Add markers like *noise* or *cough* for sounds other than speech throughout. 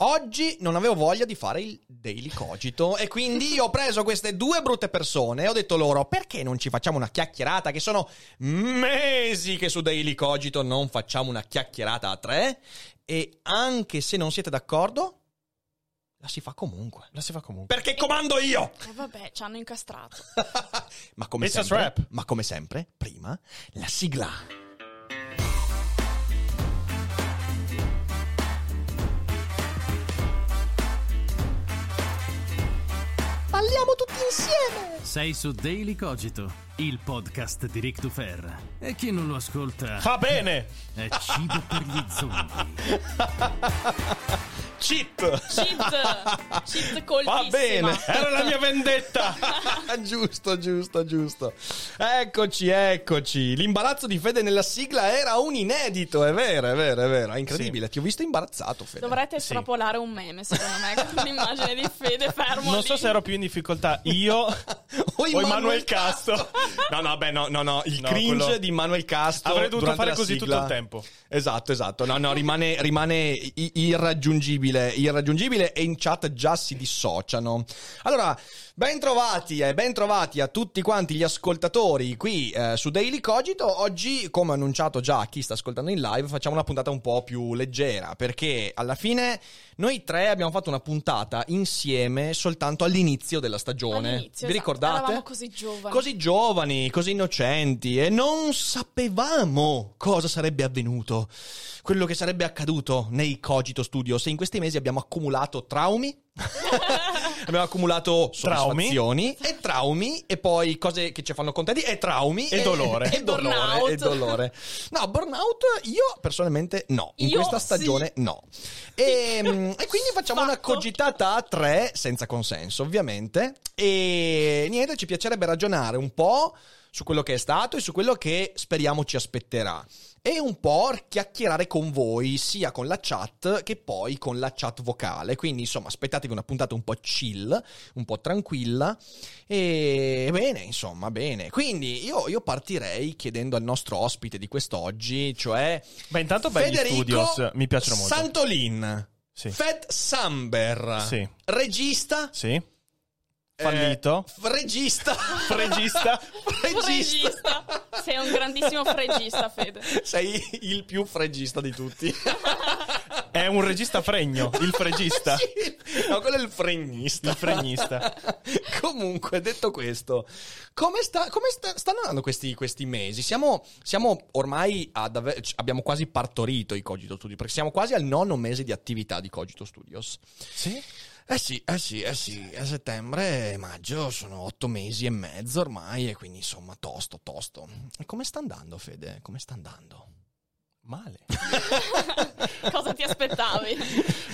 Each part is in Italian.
Oggi non avevo voglia di fare il daily cogito e quindi *laughs* ho preso queste due brutte persone e ho detto loro perché non ci facciamo una chiacchierata che sono mesi che su daily cogito non facciamo una chiacchierata a tre e anche se non siete d'accordo la si fa comunque. La si fa comunque. Perché comando io! E vabbè, ci hanno incastrato. *laughs* ma come sempre, ma come sempre, prima la sigla. Balliamo tutti insieme! Sei su Daily Cogito, il podcast di Rick Dufer. E chi non lo ascolta Fa bene! è cibo per gli zombie. Cheat! Cheat! Cheat colpissima. Va bene. Era la mia vendetta! *laughs* *laughs* giusto, giusto, giusto. Eccoci, eccoci. L'imbarazzo di Fede nella sigla era un inedito, è vero, è vero, è vero. È incredibile. Ti ho visto imbarazzato, Fede. Dovrete estrapolare un meme, secondo me, *laughs* con un'immagine di Fede fermo Non lì. so se ero più in difficoltà io O o Emanuele Casto. No, no, beh, no, no, no. Il No, cringe quello- di Manuel Casto. Avrei dovuto fare così sigla. tutto il tempo. Esatto, esatto. No, no, rimane, rimane irraggiungibile, irraggiungibile e in chat già si dissociano. Allora, ben trovati e ben trovati a tutti quanti gli ascoltatori qui eh, su Daily Cogito. Oggi, come annunciato già a chi sta ascoltando in live, facciamo una puntata un po' più leggera perché alla fine noi tre abbiamo fatto una puntata insieme soltanto all'inizio della stagione. All'inizio, Vi esatto. ricordate? Eravamo così giovani. Così giovani, così innocenti e non sapevamo cosa sarebbe avvenuto, quello che sarebbe accaduto nei Cogito Studios. E in questi mesi abbiamo accumulato traumi, *laughs* abbiamo accumulato soddisfazioni e traumi e poi cose che ci fanno contenti e traumi E *laughs* dolore. e dolore Burnout. e dolore. No, burnout io personalmente no, in Io questa sì. stagione no. E, mm, e quindi facciamo una Fatto. cogitata a tre, senza consenso ovviamente. E niente, ci piacerebbe ragionare un po' su quello che è stato e su quello che speriamo ci aspetterà. E un po' chiacchierare con voi, sia con la chat che poi con la chat vocale. Quindi, insomma, aspettatevi una puntata un po' chill, un po' tranquilla. E bene, insomma, bene. Quindi io, io partirei chiedendo al nostro ospite di quest'oggi, cioè Beh, intanto belli Federico studios, mi piacciono molto. Santolin. Sì. Fat Samber. Sì. Regista. Sì. Fallito. eh, f- regista. Fregista. Regista. *laughs* Fregista. Sei un grandissimo fregista, Fede. Sei il più fregista di tutti. È un regista fregno, il fregista. *laughs* Sì. No, quello è il fregnista. Il fregnista. *laughs* Comunque, detto questo, come, sta- come sta- stanno andando questi, questi mesi? Siamo, siamo ormai ad ave- abbiamo quasi partorito i Cogito Studios, perché siamo quasi al nono mese di attività di Cogito Studios. Sì? Eh sì, eh sì, eh sì, a settembre e maggio sono otto mesi e mezzo ormai e quindi insomma tosto, tosto. E come sta andando Fede? Come sta andando? Male. *laughs* Cosa ti aspettavi?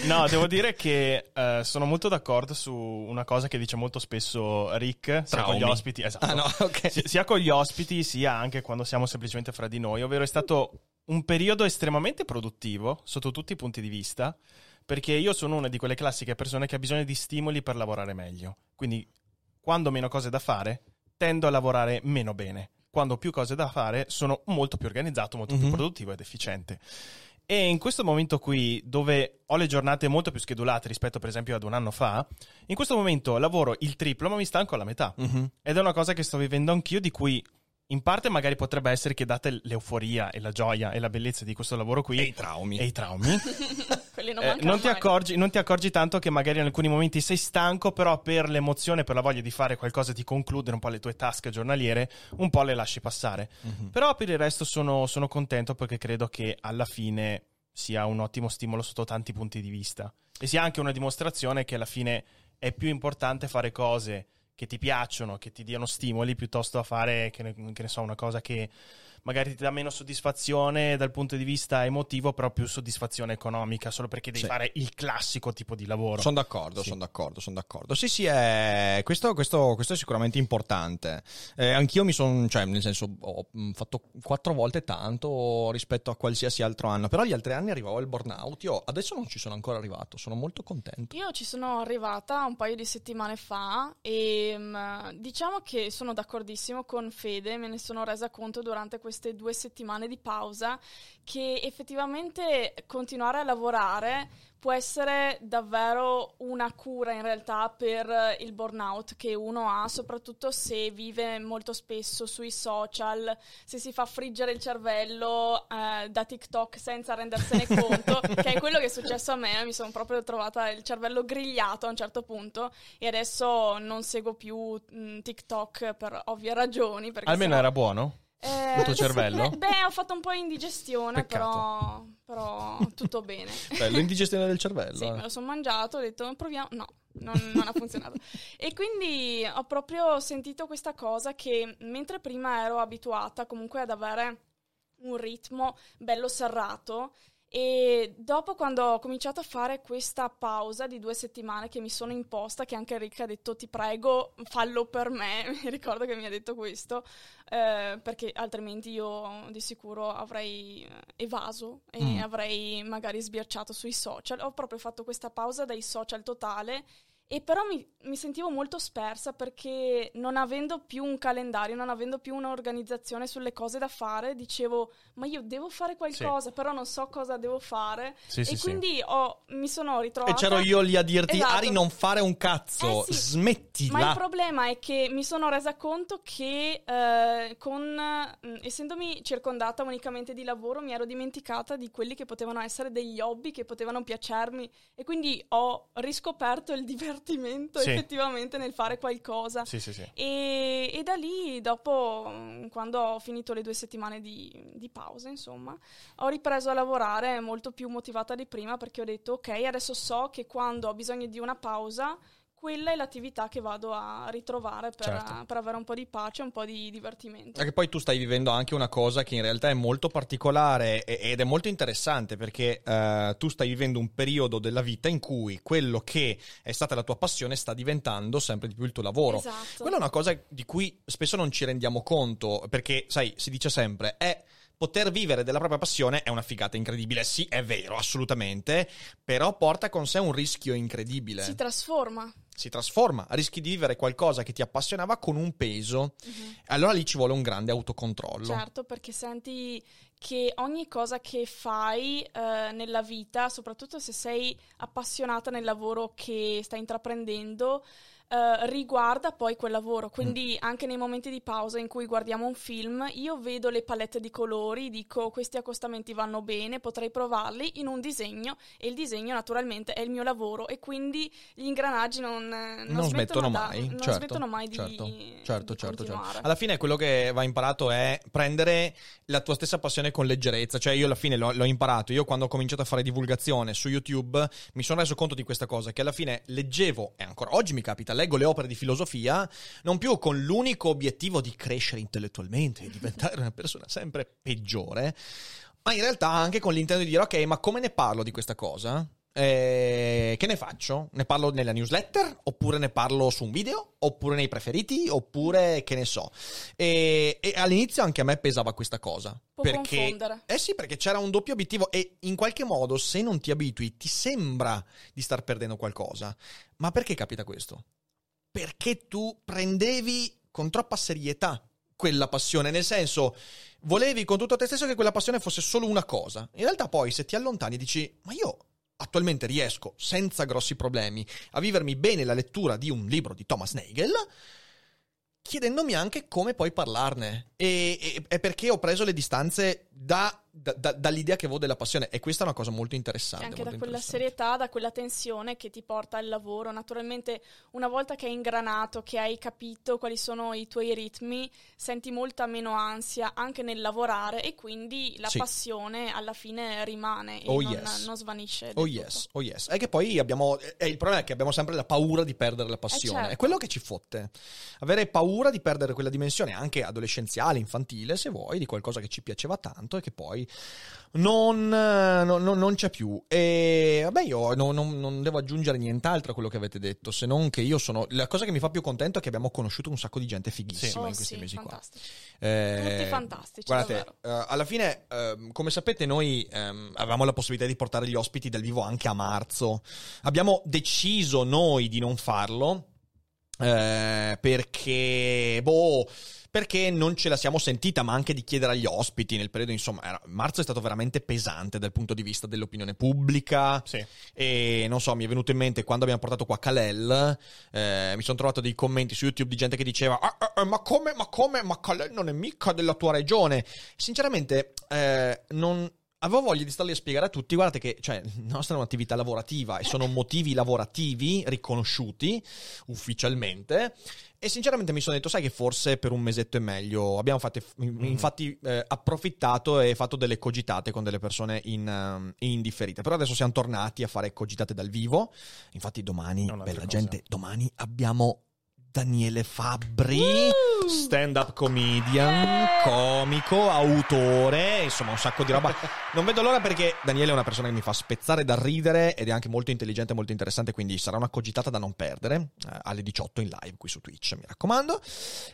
No, devo dire che eh, sono molto d'accordo su una cosa che dice molto spesso Rick, sia Traumi. con gli ospiti, esatto. Ah no, ok. Si- sia con gli ospiti, sia anche quando siamo semplicemente fra di noi, ovvero è stato un periodo estremamente produttivo sotto tutti i punti di vista, perché io sono una di quelle classiche persone che ha bisogno di stimoli per lavorare meglio. Quindi, quando ho meno cose da fare, tendo a lavorare meno bene. Quando ho più cose da fare, sono molto più organizzato, molto Mhm. più produttivo ed efficiente. E in questo momento qui, dove ho le giornate molto più schedulate rispetto per esempio ad un anno fa, in questo momento lavoro il triplo ma mi stanco alla metà. Mhm. Ed è una cosa che sto vivendo anch'io, di cui in parte magari potrebbe essere che date l'euforia e la gioia e la bellezza di questo lavoro qui E i traumi. e i traumi, *laughs* *laughs* Quelli non eh, non, ti accorgi, non ti accorgi tanto che magari in alcuni momenti sei stanco, però per l'emozione, per la voglia di fare qualcosa, di concludere un po' le tue task giornaliere, un po' le lasci passare. Mhm. Però per il resto sono, sono contento perché credo che alla fine sia un ottimo stimolo sotto tanti punti di vista. E sia anche una dimostrazione che alla fine è più importante fare cose che ti piacciono, che ti diano stimoli, piuttosto a fare, che ne, che ne so, una cosa che magari ti dà meno soddisfazione dal punto di vista emotivo, però più soddisfazione economica, solo perché devi Sì. fare il classico tipo di lavoro. Sono d'accordo, Sì. sono d'accordo, sono d'accordo. Sì, sì, è... Questo, questo- questo è sicuramente importante. Eh, anch'io mi sono, cioè, nel senso, ho mh, fatto quattro volte tanto rispetto a qualsiasi altro anno. Però gli altri anni arrivavo al burnout. Io adesso non ci sono ancora arrivato, sono molto contento. Io ci sono arrivata un paio di settimane fa e mm, diciamo che sono d'accordissimo con Fede, me ne sono resa conto durante queste due settimane di pausa che effettivamente continuare a lavorare può essere davvero una cura in realtà per il burnout che uno ha, soprattutto se vive molto spesso sui social, se si fa friggere il cervello eh, da TikTok senza rendersene *laughs* conto, che è quello che è successo a me, mi sono proprio trovata il cervello grigliato a un certo punto e adesso non seguo più mh, TikTok per ovvie ragioni. Almeno era buono? Eh, il tuo cervello? Beh, ho fatto un po' indigestione, però, però tutto bene. *laughs* Bello, indigestione del cervello. Sì, eh. me lo sono mangiato, ho detto proviamo. No, non, non ha funzionato. E quindi ho proprio sentito questa cosa che mentre prima ero abituata comunque ad avere un ritmo bello serrato. E dopo quando ho cominciato a fare questa pausa di due settimane che mi sono imposta, che anche Enrica ha detto ti prego fallo per me, *laughs* mi ricordo che mi ha detto questo, eh, perché altrimenti io di sicuro avrei eh, evaso e Mm. avrei magari sbirciato sui social. Ho proprio fatto questa pausa dai social totale e però mi, mi sentivo molto spersa perché non avendo più un calendario, non avendo più un'organizzazione sulle cose da fare, dicevo ma io devo fare qualcosa, però non so cosa devo fare. Sì, sì, e sì. quindi ho- mi sono ritrovata... E c'ero io lì a dirti, Esatto. Ari, non fare un cazzo, Eh sì. smettila. Ma il problema è che mi sono resa conto che eh, con, mh, essendomi circondata unicamente di lavoro mi ero dimenticata di quelli che potevano essere degli hobby, che potevano piacermi e quindi ho riscoperto il divertimento Sì. effettivamente nel fare qualcosa. Sì, sì, sì. E, e da lì, dopo, mh, quando ho finito le due settimane di, di pausa, insomma, ho ripreso a lavorare molto più motivata di prima perché ho detto, ok, adesso so che quando ho bisogno di una pausa, quella è l'attività che vado a ritrovare per, Certo. per avere un po' di pace, un po' di divertimento. Perché poi tu stai vivendo anche una cosa che in realtà è molto particolare ed è molto interessante perché eh, tu stai vivendo un periodo della vita in cui quello che è stata la tua passione sta diventando sempre di più il tuo lavoro. Esatto. Quella è una cosa di cui spesso non ci rendiamo conto perché, sai, si dice sempre, è poter vivere della propria passione è una figata incredibile. Sì, è vero, assolutamente, però porta con sé un rischio incredibile. Si trasforma. si trasforma, rischi di vivere qualcosa che ti appassionava con un peso. Allora lì ci vuole un grande autocontrollo. Certo, perché senti che ogni cosa che fai eh, nella vita, soprattutto se sei appassionata nel lavoro che stai intraprendendo, eh, riguarda poi quel lavoro. Quindi anche nei momenti di pausa in cui guardiamo un film, io vedo le palette di colori, dico questi accostamenti vanno bene, potrei provarli in un disegno e il disegno naturalmente è il mio lavoro e quindi gli ingranaggi non, non, non smettono da- mai, non certo, smettono mai di, certo, di certo, certo, certo. continuare. Alla fine quello che va imparato è prendere la tua stessa passione con leggerezza, cioè io alla fine l'ho, l'ho imparato, io quando ho cominciato a fare divulgazione su YouTube mi sono reso conto di questa cosa, che alla fine leggevo, e ancora oggi mi capita, leggo le opere di filosofia, non più con l'unico obiettivo di crescere intellettualmente e diventare una persona sempre peggiore, ma in realtà anche con l'intento di dire ok, ma come ne parlo di questa cosa? Eh, che ne faccio? Ne parlo nella newsletter? Oppure ne parlo su un video? Oppure nei preferiti? Oppure che ne so? E, e all'inizio anche a me pesava questa cosa. Può perché, confondere. Eh sì, perché c'era un doppio obiettivo e in qualche modo se non ti abitui ti sembra di star perdendo qualcosa. Ma perché capita questo? Perché tu prendevi con troppa serietà quella passione, nel senso volevi con tutto te stesso che quella passione fosse solo una cosa. In realtà poi se ti allontani dici "Ma io attualmente riesco senza grossi problemi a vivermi bene la lettura di un libro di Thomas Nagel chiedendomi anche come poi parlarne e, e- e perché ho preso le distanze da- da- da- dall'idea che avevo della passione e questa è una cosa molto E interessante. anche da quella serietà, da quella tensione che ti porta al lavoro. Naturalmente, una volta che hai ingranato, che hai capito quali sono i tuoi ritmi, senti molta meno ansia anche nel lavorare e quindi la Sì. passione alla fine rimane e Oh, non, yes. non svanisce. Oh tutto. yes, oh yes. È che poi abbiamo. E il problema è che abbiamo sempre la paura di perdere la passione. certo. È quello che ci fotte. Avere paura di perdere quella dimensione, anche adolescenziale, infantile, se vuoi, di qualcosa che ci piaceva tanto e che poi non, eh, non- non- c'è più. E vabbè, io non, non- devo aggiungere nient'altro a quello che avete detto, se non che io sono. La cosa che mi fa più contento è che abbiamo conosciuto un sacco di gente fighissima Oh, in questi sì, mesi qua. fantastici. Eh, Tutti fantastici, Guardate, eh, alla fine, ehm, come sapete, noi ehm, avevamo la possibilità di portare gli ospiti dal vivo anche a marzo. Abbiamo deciso noi di non farlo. eh, perché, boh, perché non ce la siamo sentita, ma anche di chiedere agli ospiti nel periodo, insomma, era- marzo è stato veramente pesante dal punto di vista dell'opinione pubblica. Sì. E non so, mi è venuto in mente quando abbiamo portato qua Kalel, eh, mi sono trovato dei commenti su YouTube di gente che diceva: "Ah, ah, ah, Ma come, ma come, ma Kalel non è mica della tua regione. Sinceramente, eh, non. Avevo voglia di starli a spiegare a tutti, guardate che cioè, la nostra è un'attività lavorativa e sono motivi lavorativi riconosciuti ufficialmente e sinceramente mi sono detto, sai che forse per un mesetto è meglio. Abbiamo fatto, infatti eh, approfittato e fatto delle cogitate con delle persone in, ehm, in differita. Però adesso siamo tornati a fare cogitate dal vivo. Infatti domani, bella cosa. gente, domani abbiamo Daniele Fabbri, stand-up comedian, comico, autore, insomma un sacco di roba. *laughs* Non vedo l'ora perché Daniele è una persona che mi fa spezzare dal ridere ed è anche molto intelligente e molto interessante, quindi sarà una cogitata da non perdere eh, alle 18 in live qui su Twitch, mi raccomando.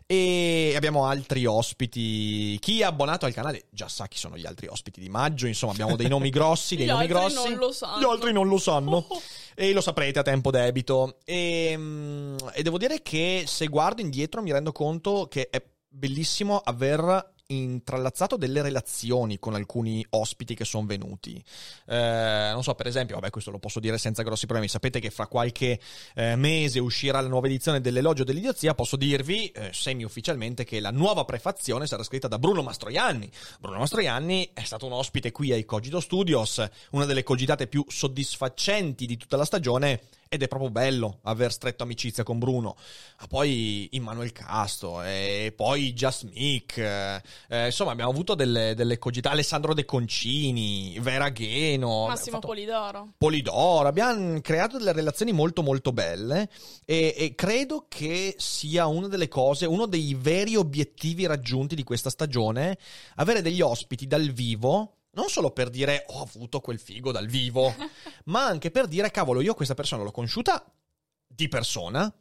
E abbiamo altri ospiti. Chi è abbonato al canale già sa chi sono gli altri ospiti di maggio, insomma abbiamo dei nomi *laughs* grossi, dei Gli nomi altri grossi. non lo sanno. Gli altri non lo sanno. *laughs* E lo saprete a tempo debito. E, mm, e devo dire che se guardo indietro mi rendo conto che è bellissimo aver intrallazzato delle relazioni con alcuni ospiti che sono venuti. Eh, non so, per esempio, vabbè, questo lo posso dire senza grossi problemi. Sapete che fra qualche eh, mese uscirà la nuova edizione dell'Elogio dell'idiozia. Posso dirvi, eh, semi-ufficialmente, che la nuova prefazione sarà scritta da Bruno Mastroianni. Bruno Mastroianni è stato un ospite qui ai Cogito Studios, una delle cogitate più soddisfacenti di tutta la stagione. Ed è proprio bello aver stretto amicizia con Bruno. Ah, poi Immanuel Casto, e poi Just Mick. eh, eh, insomma, abbiamo avuto delle, delle cogità. Alessandro De Concini, Vera Gheno. Massimo Polidoro. Polidoro, abbiamo creato delle relazioni molto molto belle e, e credo che sia una delle cose, uno dei veri obiettivi raggiunti di questa stagione, avere degli ospiti dal vivo. Non solo per dire ho avuto quel figo dal vivo, *laughs* ma anche per dire cavolo, io questa persona l'ho conosciuta di persona,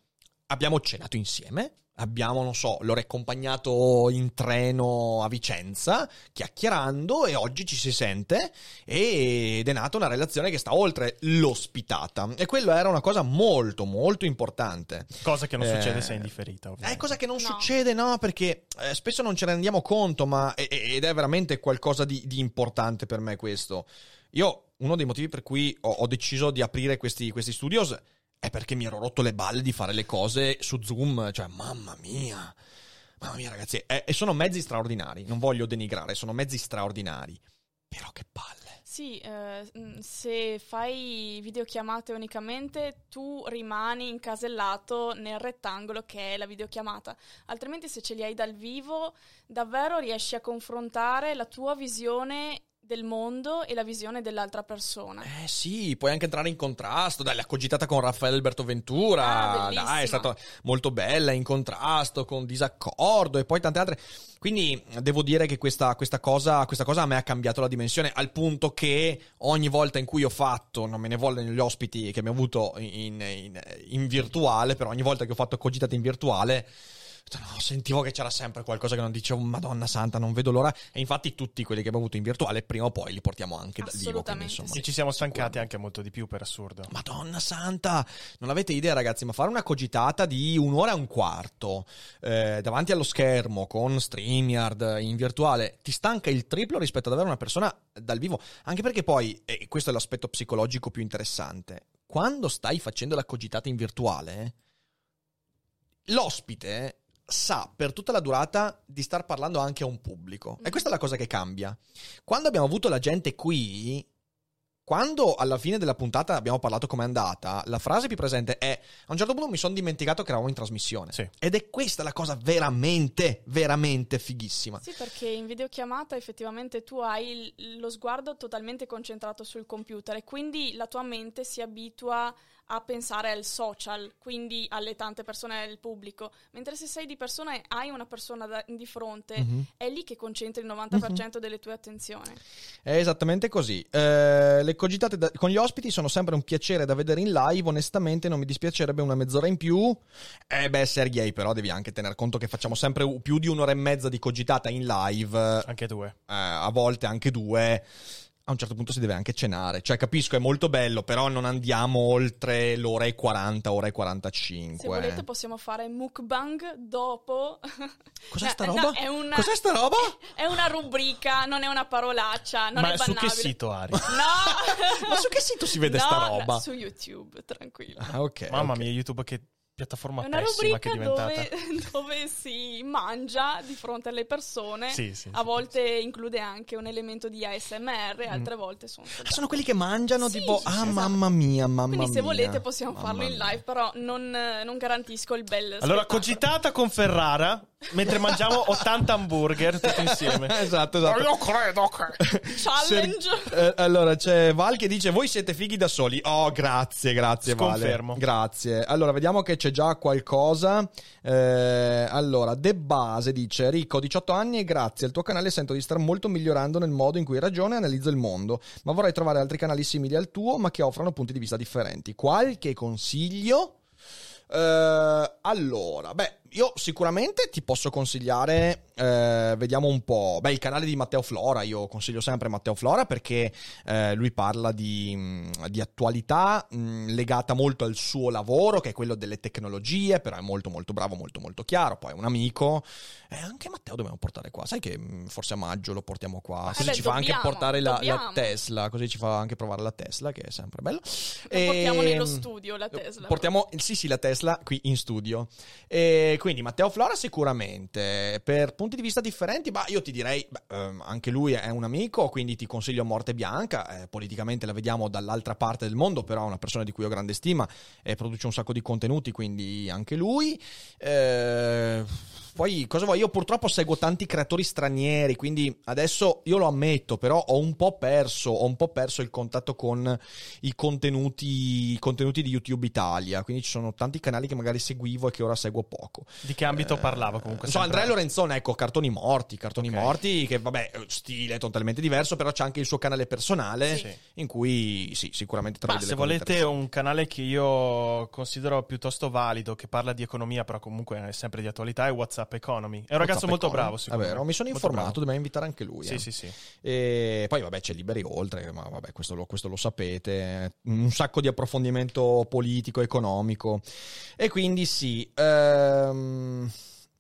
abbiamo cenato insieme, abbiamo, non so, l'ho riaccompagnato in treno a Vicenza, chiacchierando e oggi ci si sente ed è nata una relazione che sta oltre l'ospitata. E quello era una cosa molto, molto importante. Cosa che non Eh, succede se è indifferita, È ovviamente. cosa che non No. succede, no? Perché eh, spesso non ce ne rendiamo conto, ma e- ed è veramente qualcosa di, di importante per me questo. Io, uno dei motivi per cui ho, ho deciso di aprire questi, questi studios è perché mi ero rotto le balle di fare le cose su Zoom. Cioè, mamma mia. Mamma mia, ragazzi. eh, E sono mezzi straordinari. Non voglio denigrare, sono mezzi straordinari. Però che palle. Sì, eh, mh, se fai videochiamate unicamente tu rimani incasellato nel rettangolo che è la videochiamata, altrimenti se ce li hai dal vivo davvero riesci a confrontare la tua visione del mondo e la visione dell'altra persona. Eh sì, puoi anche entrare in contrasto. Dai, la cogitata con Raffaele Alberto Ventura. Ah, dai, è stata molto bella, in contrasto, con disaccordo e poi tante altre. Quindi devo dire che questa, questa cosa, questa cosa a me ha cambiato la dimensione al punto che ogni volta in cui ho fatto, non me ne vogliono gli ospiti che abbiamo avuto in, in- in virtuale, però ogni volta che ho fatto cogitate in virtuale No, sentivo che c'era sempre qualcosa che non dicevo, Madonna Santa, non vedo l'ora. E infatti tutti quelli che abbiamo avuto in virtuale, prima o poi li portiamo anche dal vivo. quindi, insomma, Sì, ci siamo stancati anche molto di più per assurdo. Madonna santa, non avete idea ragazzi, ma fare una cogitata di un'ora e un quarto eh, davanti allo schermo con StreamYard in virtuale ti stanca il triplo rispetto ad avere una persona dal vivo, anche perché poi, e questo è l'aspetto psicologico più interessante, quando stai facendo la cogitata in virtuale, l'ospite sa per tutta la durata di star parlando anche a un pubblico. E questa è la cosa che cambia. Quando abbiamo avuto la gente qui, quando alla fine della puntata abbiamo parlato com'è andata, la frase più presente è a un certo punto mi sono dimenticato che eravamo in trasmissione. Sì. Ed è questa la cosa veramente, veramente fighissima. Sì, perché in videochiamata effettivamente tu hai lo sguardo totalmente concentrato sul computer e quindi la tua mente si abitua a pensare al social, quindi alle tante persone del pubblico. Mentre se sei di persona e hai una persona da- di fronte, Mhm. è lì che concentri il 90% delle tue attenzioni. È esattamente così. Eh, le cogitate da- con gli ospiti sono sempre un piacere da vedere in live. Onestamente, non mi dispiacerebbe una mezz'ora in più. Eh, beh, Sergei, però, devi anche tener conto che facciamo sempre più di un'ora e mezza di cogitata in live. Anche due. eh, a volte anche due. A un certo punto si deve anche cenare. Cioè, capisco, è molto bello, però non andiamo oltre l'ora e 40, ora e 45. Se volete possiamo fare mukbang dopo. *laughs* Cos'è No, sta no, roba? è una- Cos'è sta roba? *laughs* È una rubrica, non è una parolaccia, non Ma è su che sito, Ari? No! *laughs* Ma su che sito si vede No, sta no, roba? su YouTube, tranquillo. Ah, ok. Mamma ok. mia, YouTube che piattaforma È una pessima che è rubrica diventata. dove, *laughs* dove si mangia di fronte alle persone. Sì, sì, A sì. volte include anche un elemento di ASMR, altre volte sono Ah, soltanto- sono quelli che mangiano Sì, tipo, sì, ah esatto. mamma mia, mamma Quindi se mia. volete possiamo farlo in live, però non, non garantisco il bel Allora, spettacolo. cogitata con Ferrara mentre mangiamo 80 hamburger tutti insieme. *laughs* esatto, esatto. Io credo che. Challenge! Eh, allora c'è Val che dice voi siete fighi da soli. Oh, grazie, grazie Sconfermo. Vale. Grazie. Allora, vediamo che c'è già qualcosa. Eh, allora, De Base dice Ricco, ho 18 anni e grazie al tuo canale sento di star molto migliorando nel modo in cui ragiono e analizzo il mondo, ma vorrei trovare altri canali simili al tuo, ma che offrano punti di vista differenti. Qualche consiglio? Eh, allora, beh, io sicuramente ti posso consigliare, eh, vediamo un po', beh, il canale di Matteo Flora, io consiglio sempre Matteo Flora perché eh, lui parla di, mh, di attualità mh, legata molto al suo lavoro, che è quello delle tecnologie, però è molto molto bravo, molto molto chiaro, poi è un amico, e anche Matteo dobbiamo portare qua, sai che mh, forse a maggio lo portiamo qua, così beh, ci fa anche dobbiamo, portare la, la dobbiamo. Tesla, così ci fa anche provare la Tesla, che è sempre bello. Lo portiamo nello Ehm, studio la Tesla. Portiamo, sì, sì, la Tesla qui in studio. E quindi Matteo Flora sicuramente. Per punti di vista differenti, ma io ti direi, beh, ehm, anche lui è un amico, quindi ti consiglio Morte Bianca. eh, politicamente la vediamo dall'altra parte del mondo, però è una persona di cui ho grande stima e produce un sacco di contenuti, quindi anche lui. Eh, poi, cosa vuoi? Io purtroppo seguo tanti creatori stranieri, quindi adesso io lo ammetto, però ho un po' perso, ho un po' perso il contatto con i contenuti, i contenuti di YouTube Italia. Quindi ci sono tanti canali che magari seguivo e che ora seguo poco. Di che ambito parlava comunque? So? Andrea Lorenzone, ecco, cartoni morti, cartoni Ok. morti, che vabbè, stile totalmente diverso, però c'è anche il suo canale personale Sì. in cui sì, sicuramente trovi Ma delle se volete un canale che io considero piuttosto valido, che parla di economia, però comunque è sempre di attualità, è WhatsApp Economy. È un ragazzo WhatsApp molto bravo, secondo È vero, mi sono Molto informato, dobbiamo invitare anche lui. Sì, eh. sì, sì. E poi vabbè c'è Liberi Oltre, ma vabbè questo lo, questo lo sapete, un sacco di approfondimento politico, economico. E quindi sì, ehm,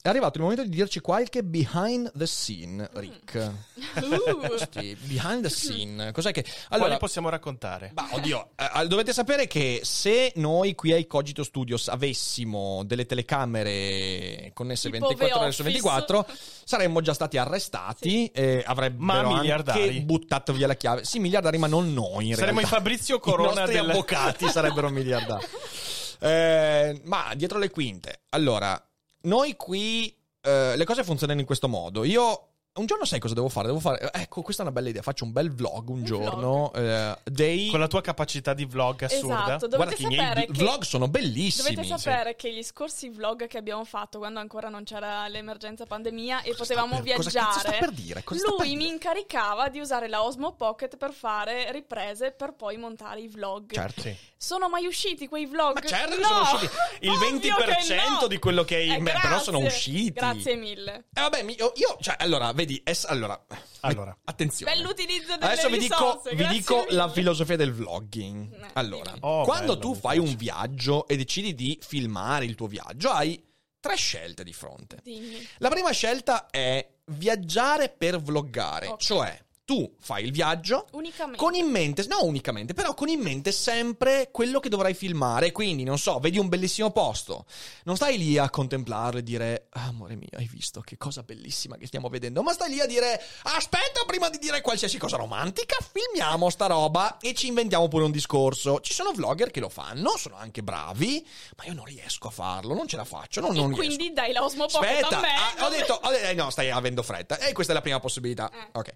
è arrivato il momento di dirci qualche behind the scene, Rick. Uh, Sì, behind the scene, cos'è che... Quali Allora, possiamo raccontare? ma oddio, eh, dovete sapere che se noi qui ai Cogito Studios avessimo delle telecamere connesse Tipo 24 ore su Office. 24, saremmo già stati arrestati e avrebbero Ma anche buttato via la chiave. Sì, miliardari, ma non noi. In Saremmo realtà. i Fabrizio I Corona nostri del- avvocati sarebbero miliardari. *laughs* Eh, ma dietro le quinte. Allora, noi qui eh, le cose funzionano in questo modo. Io un giorno sai cosa devo fare? Devo fare. Ecco, questa è una bella idea. Faccio un bel vlog un, Un giorno. eh, dei. Con la tua capacità di vlog assurda. Esatto, dovete Guarda che i miei che vlog sono bellissimi. Dovete sapere che gli scorsi vlog che abbiamo fatto quando ancora non c'era l'emergenza pandemia e Cosa potevamo sta per- viaggiare, per dire? Cosa sta lui per mi dire? incaricava di usare la Osmo Pocket per fare riprese per poi montare i vlog. Certo. Sì. Sono mai usciti quei vlog? Ma certo No! sono usciti. Il Ovvio 20% che no! di quello che. Eh, beh, però sono usciti. Grazie mille. Eh, vabbè, io, io- cioè, allora, vedi, es- allora, Allora. attenzione. Bell'utilizzo delle Adesso vi dico, risorse, vi dico la filosofia del vlogging. Eh, Allora. Oh, quando bello, tu fai piace. un viaggio e decidi di filmare il tuo viaggio, hai tre scelte di fronte. Dimmi. La prima scelta è viaggiare per vloggare, Ok. cioè tu fai il viaggio Unicamente. con in mente, no unicamente, però con in mente sempre quello che dovrai filmare. Quindi, non so, vedi un bellissimo posto, non stai lì a contemplarlo e dire, "Ah, amore mio, hai visto che cosa bellissima che stiamo vedendo, ma stai lì a dire, aspetta, prima di dire qualsiasi cosa romantica, filmiamo sta roba e ci inventiamo pure un discorso. Ci sono vlogger che lo fanno, sono anche bravi, ma io non riesco a farlo, non ce la faccio, non, non riesco. quindi dai la Osmo Pocket Aspetta, a me. ah, ho detto, ho detto- eh, no, stai avendo fretta. E questa è la prima possibilità. Eh. Ok.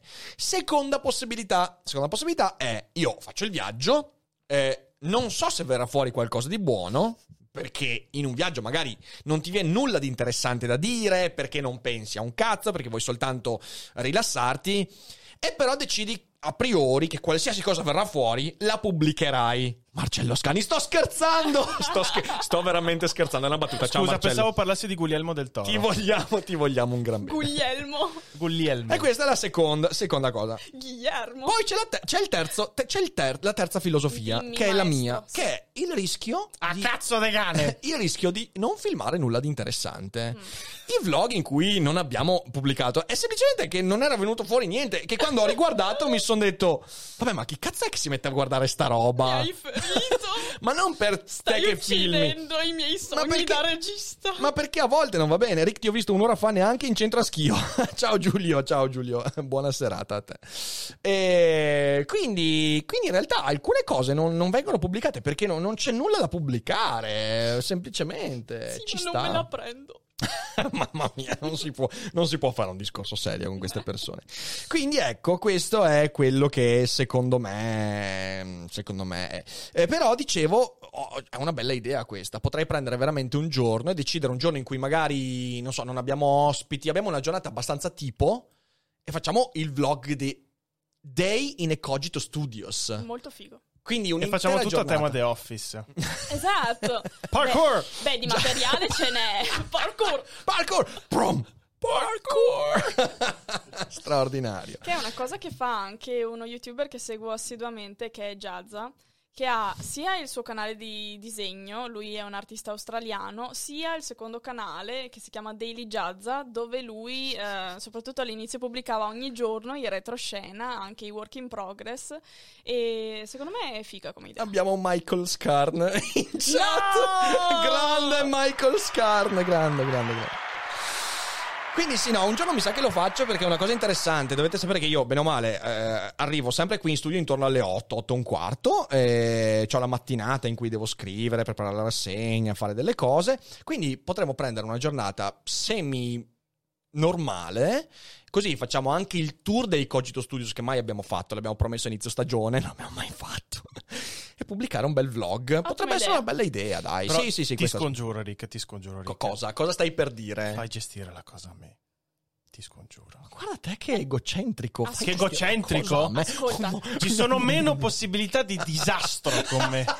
Seconda possibilità, seconda possibilità è io faccio il viaggio, eh, non so se verrà fuori qualcosa di buono. Perché in un viaggio magari non ti viene nulla di interessante da dire, perché non pensi a un cazzo, perché vuoi soltanto rilassarti, e però decidi a priori che qualsiasi cosa verrà fuori la pubblicherai. Marcello Scani, sto scherzando! *laughs* Sto, scher- sto veramente scherzando, è una battuta. Ciao Scusa, Marcello. pensavo parlassi di Guglielmo del Toro. Ti vogliamo, ti vogliamo un gran bene. Guglielmo. Guglielmo. E questa è la seconda, seconda cosa. Guillermo. Poi c'è, la te- c'è il terzo, te- c'è il ter- la terza filosofia, Dimmi, che è la mia, che è il rischio A di, cazzo de cane! *laughs* il rischio di non filmare nulla di interessante. Mm. I vlog in cui non abbiamo pubblicato è semplicemente che non era venuto fuori niente. Che quando ho riguardato mi sono detto: Vabbè, ma chi cazzo è che si mette a guardare sta roba? ferito. *laughs* Ma non per Stai te che filmi. uccidendo i miei sogni perché- da regista. Ma perché a volte non va bene? Rick, ti ho visto un'ora fa neanche in centro a schio. *laughs* ciao Giulio, ciao Giulio, *laughs* buona serata a te. E quindi, quindi in realtà alcune cose non, non vengono pubblicate perché non, non c'è nulla da pubblicare, semplicemente Sì, ci ma sta. non me la prendo. *laughs* Mamma mia, non si, può, non si può fare un discorso serio con queste persone. Quindi ecco, questo è quello che secondo me, secondo me è. Eh, però dicevo, oh, è una bella idea questa. Potrei prendere veramente un giorno e decidere un giorno in cui magari, non so, non abbiamo ospiti, abbiamo una giornata abbastanza tipo e facciamo il vlog di Day in Ecogito Studios. Molto figo. Quindi E un'intera facciamo tutto a giornata. tema The Office. Esatto. *laughs* Parkour! Beh, beh, di materiale ce n'è. *laughs* Parkour. Parkour! Prom! Parkour! *laughs* Straordinario. Che è una cosa che fa anche uno youtuber che seguo assiduamente, che è Jazza, che ha sia il suo canale di disegno, lui è un artista australiano, sia il secondo canale che si chiama Daily Jazza, dove lui, eh, soprattutto all'inizio, pubblicava ogni giorno i retroscena, anche i work in progress, e secondo me è figa come idea. Abbiamo Michael Scarn in chat. No! *laughs* Grande Michael Scarn, grande, grande, grande. Quindi sì, no, un giorno mi sa che lo faccio perché è una cosa interessante. Dovete sapere che io, bene o male, eh, arrivo sempre qui in studio intorno alle 8, 8 e un quarto. E ho la mattinata in cui devo scrivere, preparare la rassegna, fare delle cose. Quindi potremmo prendere una giornata semi normale. Così facciamo anche il tour dei Cogito Studios che mai abbiamo fatto. L'abbiamo promesso a inizio stagione, *laughs* non l'abbiamo mai fatto. E pubblicare un bel vlog. Potrebbe essere idea. una bella idea, dai. Però sì, sì, sì. Ti questa- scongiuro, Rick, ti scongiuro, Rick. Co- cosa? Cosa stai per dire? Fai gestire la cosa a me. Ti scongiuro. Guarda te che egocentrico. Ah, Fai Che egocentrico? Ascolta. Ci sono meno possibilità di disastro con me. *laughs*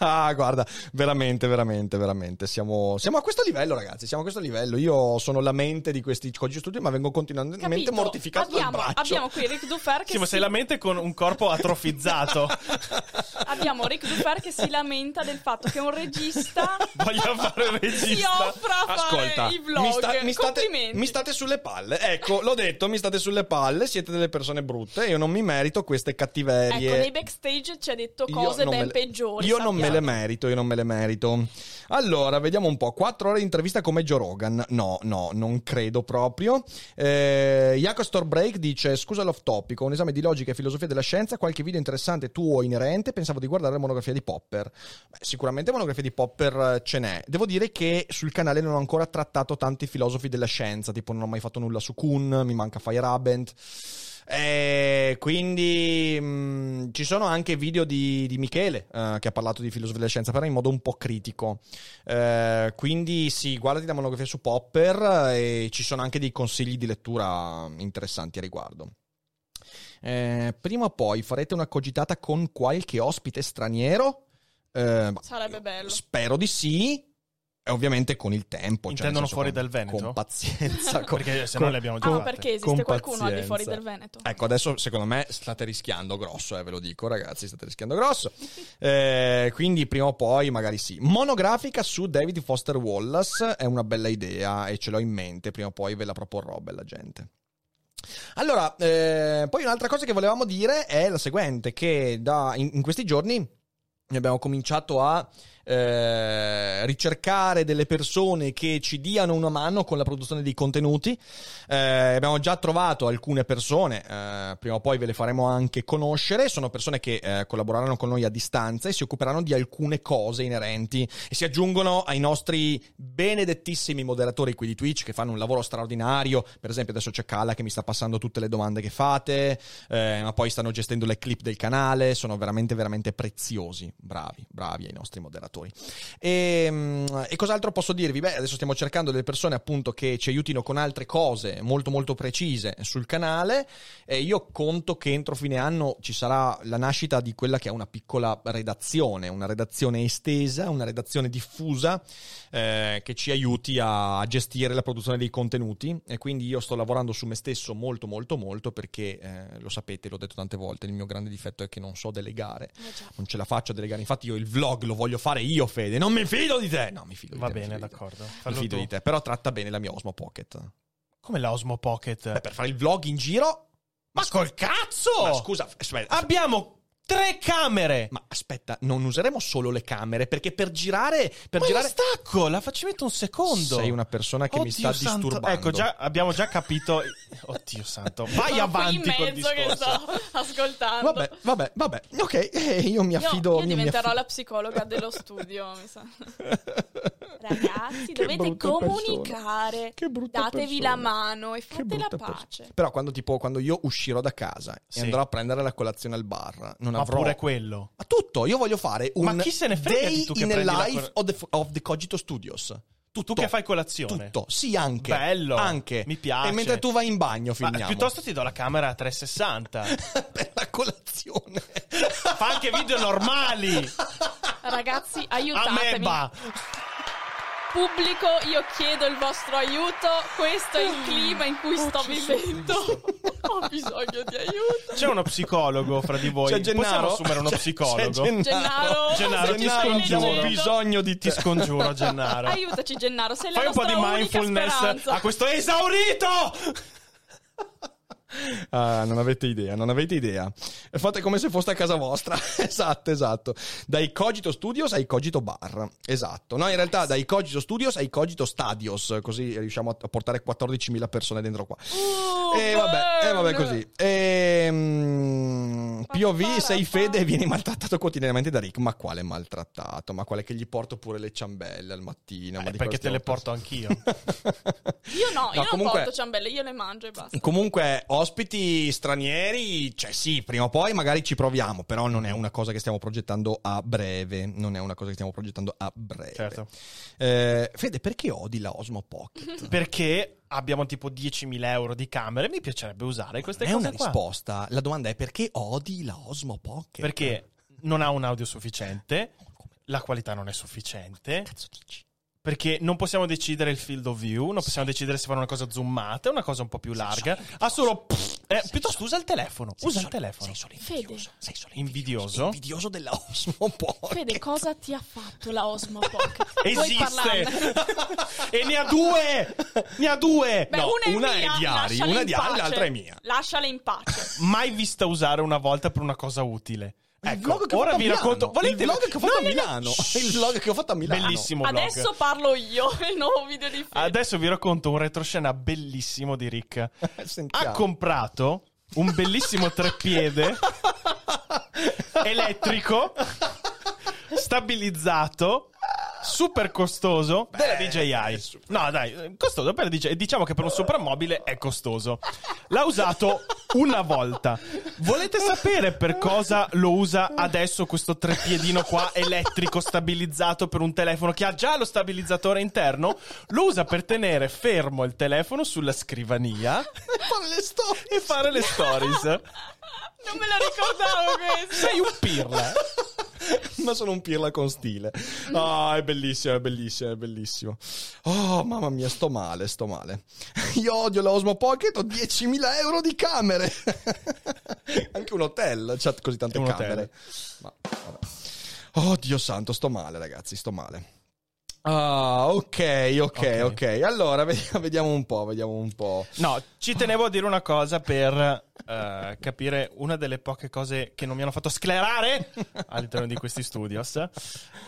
Ah, guarda, veramente, veramente, veramente. Siamo, siamo a questo livello, ragazzi. Siamo a questo livello. Io sono la mente di questi codici studio, ma vengo continuamente Capito? mortificato abbiamo, dal braccio. abbiamo qui Rick Dufer che Sì, ma si... sei la mente con un corpo atrofizzato. *laughs* abbiamo Rick Dufer che si lamenta del fatto che un regista *laughs* Voglio fare si regista. offra a Ascolta, fare i vlog. mi, sta- mi state, mi state sulle palle. Ecco, l'ho detto, mi state sulle palle. Siete delle persone brutte. Io non mi merito queste cattiverie. Ecco, nei backstage ci ha detto cose ben le- peggiori. Io non me me le merito, io non me le merito. Allora, vediamo un po'. Quattro ore di intervista come Joe Rogan. No, no, non credo proprio. Eh, Jaco Storbreak dice: Scusa l'off topic, un esame di logica e filosofia della scienza. Qualche video interessante tuo inerente? Pensavo di guardare la monografia di Popper. Beh, sicuramente monografia di Popper eh, ce n'è. Devo dire che sul canale non ho ancora trattato tanti filosofi della scienza. Tipo, non ho mai fatto nulla su Kuhn, mi manca Feyerabend. Eh, quindi mh, ci sono anche video di, di Michele eh, che ha parlato di filosofia della scienza, però in modo un po' critico. Eh, quindi sì, guardati la monografia su Popper e ci sono anche dei consigli di lettura interessanti a riguardo. Eh, prima o poi farete una cogitata con qualche ospite straniero? Eh, Sarebbe bello. Spero di sì. E ovviamente con il tempo. cioè, Intendono senso, fuori con- dal Veneto? Con pazienza. *laughs* con- Perché se no le abbiamo già Ah, fatte. perché con esiste qualcuno al di fuori pazienza. del Veneto? Ecco, adesso secondo me state rischiando grosso, eh, ve lo dico ragazzi, state rischiando grosso. *laughs* Eh, quindi prima o poi magari sì. Monografica su David Foster Wallace è una bella idea e ce l'ho in mente, prima o poi ve la proporrò, bella gente. Allora, eh, poi un'altra cosa che volevamo dire è la seguente, che da, in, in questi giorni abbiamo cominciato a eh, ricercare delle persone che ci diano una mano con la produzione dei contenuti. Eh, abbiamo già trovato alcune persone, eh, prima o poi ve le faremo anche conoscere. Sono persone che eh, collaboreranno con noi a distanza e si occuperanno di alcune cose inerenti e si aggiungono ai nostri benedettissimi moderatori qui di Twitch che fanno un lavoro straordinario. Per esempio, adesso c'è Kala che mi sta passando tutte le domande che fate, eh, ma poi stanno gestendo le clip del canale. Sono veramente, veramente preziosi. Bravi, bravi ai nostri moderatori. E, mm, e cos'altro posso dirvi? Beh, adesso stiamo cercando delle persone appunto che ci aiutino con altre cose molto molto precise sul canale e io conto che entro fine anno ci sarà la nascita di quella che è una piccola redazione, una redazione estesa, una redazione diffusa eh, che ci aiuti a gestire la produzione dei contenuti e quindi io sto lavorando su me stesso molto molto molto perché eh, lo sapete, l'ho detto tante volte, il mio grande difetto è che non so delegare Eh non ce la faccio a delegare. Infatti, io il vlog lo voglio fare io, Fede. Non mi fido di te. No, mi fido di Va te. mi bene, te. d'accordo. Mi Fallo fido tu. di te. Però tratta bene la mia Osmo Pocket. Come la Osmo Pocket? Beh, per fare il vlog in giro. ma col cazzo! Ma scusa, aspetta. Abbiamo tre camere! Ma aspetta, non useremo solo le camere perché per girare. Per Ma girare. la stacco, la faccio metto un secondo. Sei una persona che mi sta Oddio santo. disturbando. Ecco, già, abbiamo già capito. *laughs* Oddio santo. Vai Sono avanti col mezzo che discorso. sto ascoltando. Vabbè, vabbè, vabbè. Ok, eh, *laughs* io mi Io, affido. io mi diventerò affido- la psicologa dello studio, mi sa. *laughs* Ragazzi, Che dovete comunicare. Che brutta Datevi persona. la mano e fate la pace. persona. Però quando, tipo, quando io uscirò da casa e Sì. andrò a prendere la colazione al bar, non Ma avrò pure quello. Ma tutto, io voglio fare un Ma chi se ne frega day tu che in the la life col- of, the, of the Cogito Studios. Tutto. Tu che fai colazione. Tutto, sì, anche. Bello. Anche. Mi piace. E mentre tu vai in bagno, Ma filmiamo. piuttosto ti do la camera a 360. *laughs* per la colazione. Fa anche video normali. Ragazzi, aiutatemi. Ameba. Pubblico, io chiedo il vostro aiuto. Questo è il clima in cui sto vivendo. *laughs* Ho bisogno di aiuto. C'è uno psicologo fra di voi. C'è Gennaro? Possiamo assumere uno psicologo? c'è Gennaro, Gennaro, scongiuro. abbiamo bisogno di Ti scongiuro, Gennaro. Aiutaci, Gennaro. Sei la Fai un po' di mindfulness speranza. a questo esaurito. *laughs* Ah, non avete idea, non avete idea. Fate come se foste a casa vostra. *laughs* esatto, esatto. Dai Cogito Studios ai Cogito Bar. Esatto. No, in realtà dai Cogito Studios ai Cogito Stadios, così riusciamo a portare 14.000 persone dentro qua. Uh, E vabbè, e vabbè così. Ehm, POV, sei fede e vieni maltrattato quotidianamente da Rick. Ma quale maltrattato? Ma quale che gli porto pure le ciambelle al mattino? Ma Eh, di perché te le porto anch'io. *laughs* Io no, io non comunque- porto ciambelle, io le mangio e basta. Comunque, ospiti stranieri, cioè sì, prima o poi magari ci proviamo, però non è una cosa che stiamo progettando a breve. Non è una cosa che stiamo progettando a breve. Certo. Eh, Fede, perché odi la Osmo Pocket? *laughs* Perché abbiamo tipo 10.000 euro di camere. Mi piacerebbe usare queste è cose una qua. risposta. La domanda è perché odi la Osmo Pocket? Perché non ha un audio sufficiente, la qualità non è sufficiente, Cazzo dici? Perché non possiamo decidere il field of view, non possiamo decidere se fare una cosa zoomata, una cosa un po' più larga. Ha solo... eh, piuttosto usa il telefono, Sei usa il telefono. Sei solo Fede. invidioso. Sei solo Invidioso? Invidioso della Osmo Pocket. Fede, cosa ti ha fatto la Osmo Pocket? *laughs* Esiste! *laughs* e ne ha due! Ne ha due! Beh, No, una è una è mia, di Ari, una di Ari, l'altra è mia. Lasciala in pace. Mai vista usare una volta per una cosa utile. Ecco, ora vi Milano. racconto- volete- Il vlog che ho fatto No, a no, no, Milano. Il vlog che ho fatto a Milano. Bellissimo vlog. Adesso parlo io, *laughs* il nuovo video di Fede. Adesso vi racconto un retroscena bellissimo di Rick. Sentiamo. Ha comprato un bellissimo treppiede *laughs* elettrico stabilizzato super costoso della DJI. No, dai, costoso per DJI. Diciamo che per un soprammobile è costoso. L'ha usato una volta. Volete sapere per cosa lo usa adesso questo treppiedino qua elettrico stabilizzato per un telefono che ha già lo stabilizzatore interno? Lo usa per tenere fermo il telefono sulla scrivania fare le storie. e fare le stories. Non me la ricordavo questo. Sei un pirla. Ma sono un pirla con stile. Ah, è bellissimo, è bellissimo, è bellissimo. Oh, mamma mia, sto male, sto male. *laughs* Io odio la Osmo Pocket, ho 10.000 euro di camere. *laughs* Anche un hotel, c'ha così tante camere. Ma, vabbè. Oh, Dio santo, sto male, ragazzi, sto male. Ah, ok, ok, ok. Ok. Allora, *laughs* vediamo, vediamo un po', vediamo un po'. No, ci tenevo a dire una cosa per eh, capire una delle poche cose che non mi hanno fatto sclerare *laughs* all'interno di questi studios.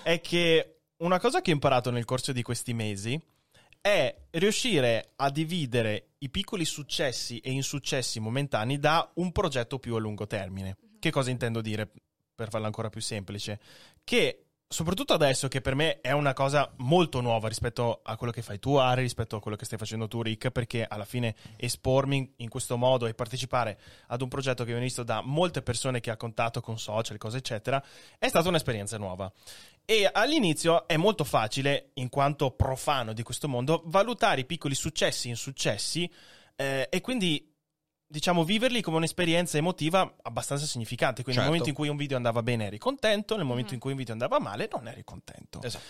È che una cosa che ho imparato nel corso di questi mesi è riuscire a dividere i piccoli successi e insuccessi momentanei da un progetto più a lungo termine. Che cosa intendo dire per farla ancora più semplice? Che soprattutto adesso che per me è una cosa molto nuova rispetto a quello che fai tu Ari, rispetto a quello che stai facendo tu Rick, perché alla fine espormi in questo modo e partecipare ad un progetto che viene visto da molte persone che ha contatto con social, cose eccetera, è stata un'esperienza nuova. E all'inizio è molto facile, in quanto profano di questo mondo, valutare i piccoli successi e insuccessi eh, e quindi diciamo viverli come un'esperienza emotiva abbastanza significante. Quindi Certo. nel momento in cui un video andava bene eri contento, nel momento Mhm. in cui un video andava male non eri contento. Esatto.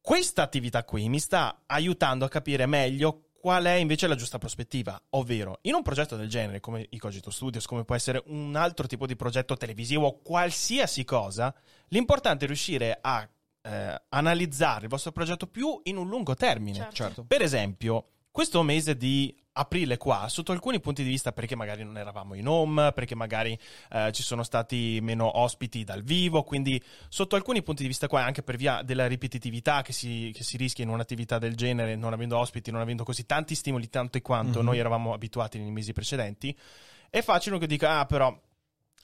Questa attività qui mi sta aiutando a capire meglio qual è invece la giusta prospettiva, ovvero in un progetto del genere come i Cogito Studios, come può essere un altro tipo di progetto televisivo o qualsiasi cosa, l'importante è riuscire a eh, analizzare il vostro progetto più in un lungo termine. Certo. Certo. Per esempio, questo mese di aprile qua, sotto alcuni punti di vista, perché magari non eravamo in home, perché magari eh, ci sono stati meno ospiti dal vivo, quindi sotto alcuni punti di vista qua, anche per via della ripetitività che si, che si rischia in un'attività del genere, non avendo ospiti, non avendo così tanti stimoli, tanto e quanto Mhm. noi eravamo abituati nei mesi precedenti, è facile che dica, ah però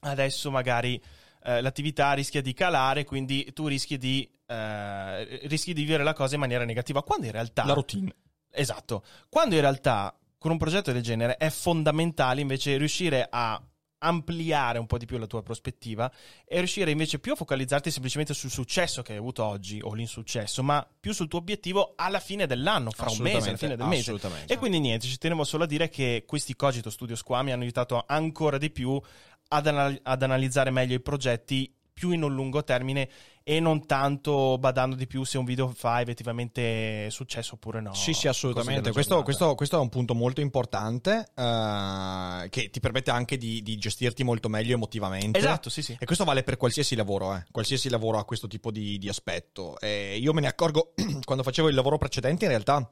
adesso magari eh, l'attività rischia di calare, quindi tu rischi di, eh, rischi di vivere la cosa in maniera negativa, quando in realtà... La routine. Esatto. Quando in realtà con un progetto del genere è fondamentale invece riuscire a ampliare un po' di più la tua prospettiva e riuscire invece più a focalizzarti semplicemente sul successo che hai avuto oggi o l'insuccesso, ma più sul tuo obiettivo alla fine dell'anno, fra un mese, alla fine del mese. Assolutamente. E quindi niente, ci tenevo solo a dire che questi Cogito Studios qua mi hanno aiutato ancora di più ad, anal- ad analizzare meglio i progetti più in un lungo termine e non tanto badando di più se un video fa effettivamente successo oppure no. Sì, sì, assolutamente. Questo, questo- questo è un punto molto importante eh, che ti permette anche di, di gestirti molto meglio emotivamente. Esatto, sì, sì. E questo vale per qualsiasi lavoro, eh. qualsiasi lavoro ha questo tipo di, di aspetto. E io me ne accorgo *clears throat* quando facevo il lavoro precedente, in realtà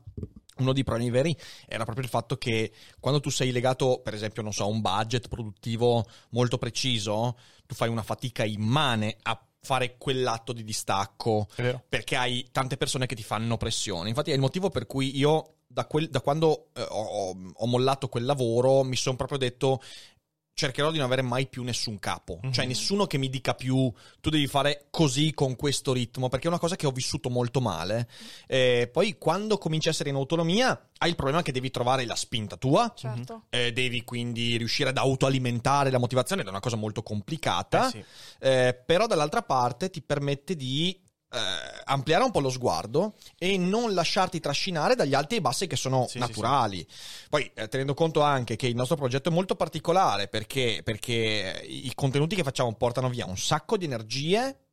uno dei problemi veri era proprio il fatto che quando tu sei legato, per esempio, non so, a un budget produttivo molto preciso, tu fai una fatica immane a fare quell'atto di distacco perché hai tante persone che ti fanno pressione. Infatti è il motivo per cui io da, quel- da quando eh, ho- ho mollato quel lavoro mi sono proprio detto cercherò di non avere mai più nessun capo, Mhm. cioè nessuno che mi dica più tu devi fare così con questo ritmo, perché è una cosa che ho vissuto molto male. Eh, poi quando cominci a essere in autonomia hai il problema che devi trovare la spinta tua, Certo. eh, devi quindi riuscire ad autoalimentare la motivazione ed è una cosa molto complicata. Eh sì. Eh, però dall'altra parte ti permette di eh, ampliare un po' lo sguardo e non lasciarti trascinare dagli alti e bassi che sono Sì, naturali. Poi eh, tenendo conto anche che il nostro progetto è molto particolare perché, perché i contenuti che facciamo portano via un sacco di energie.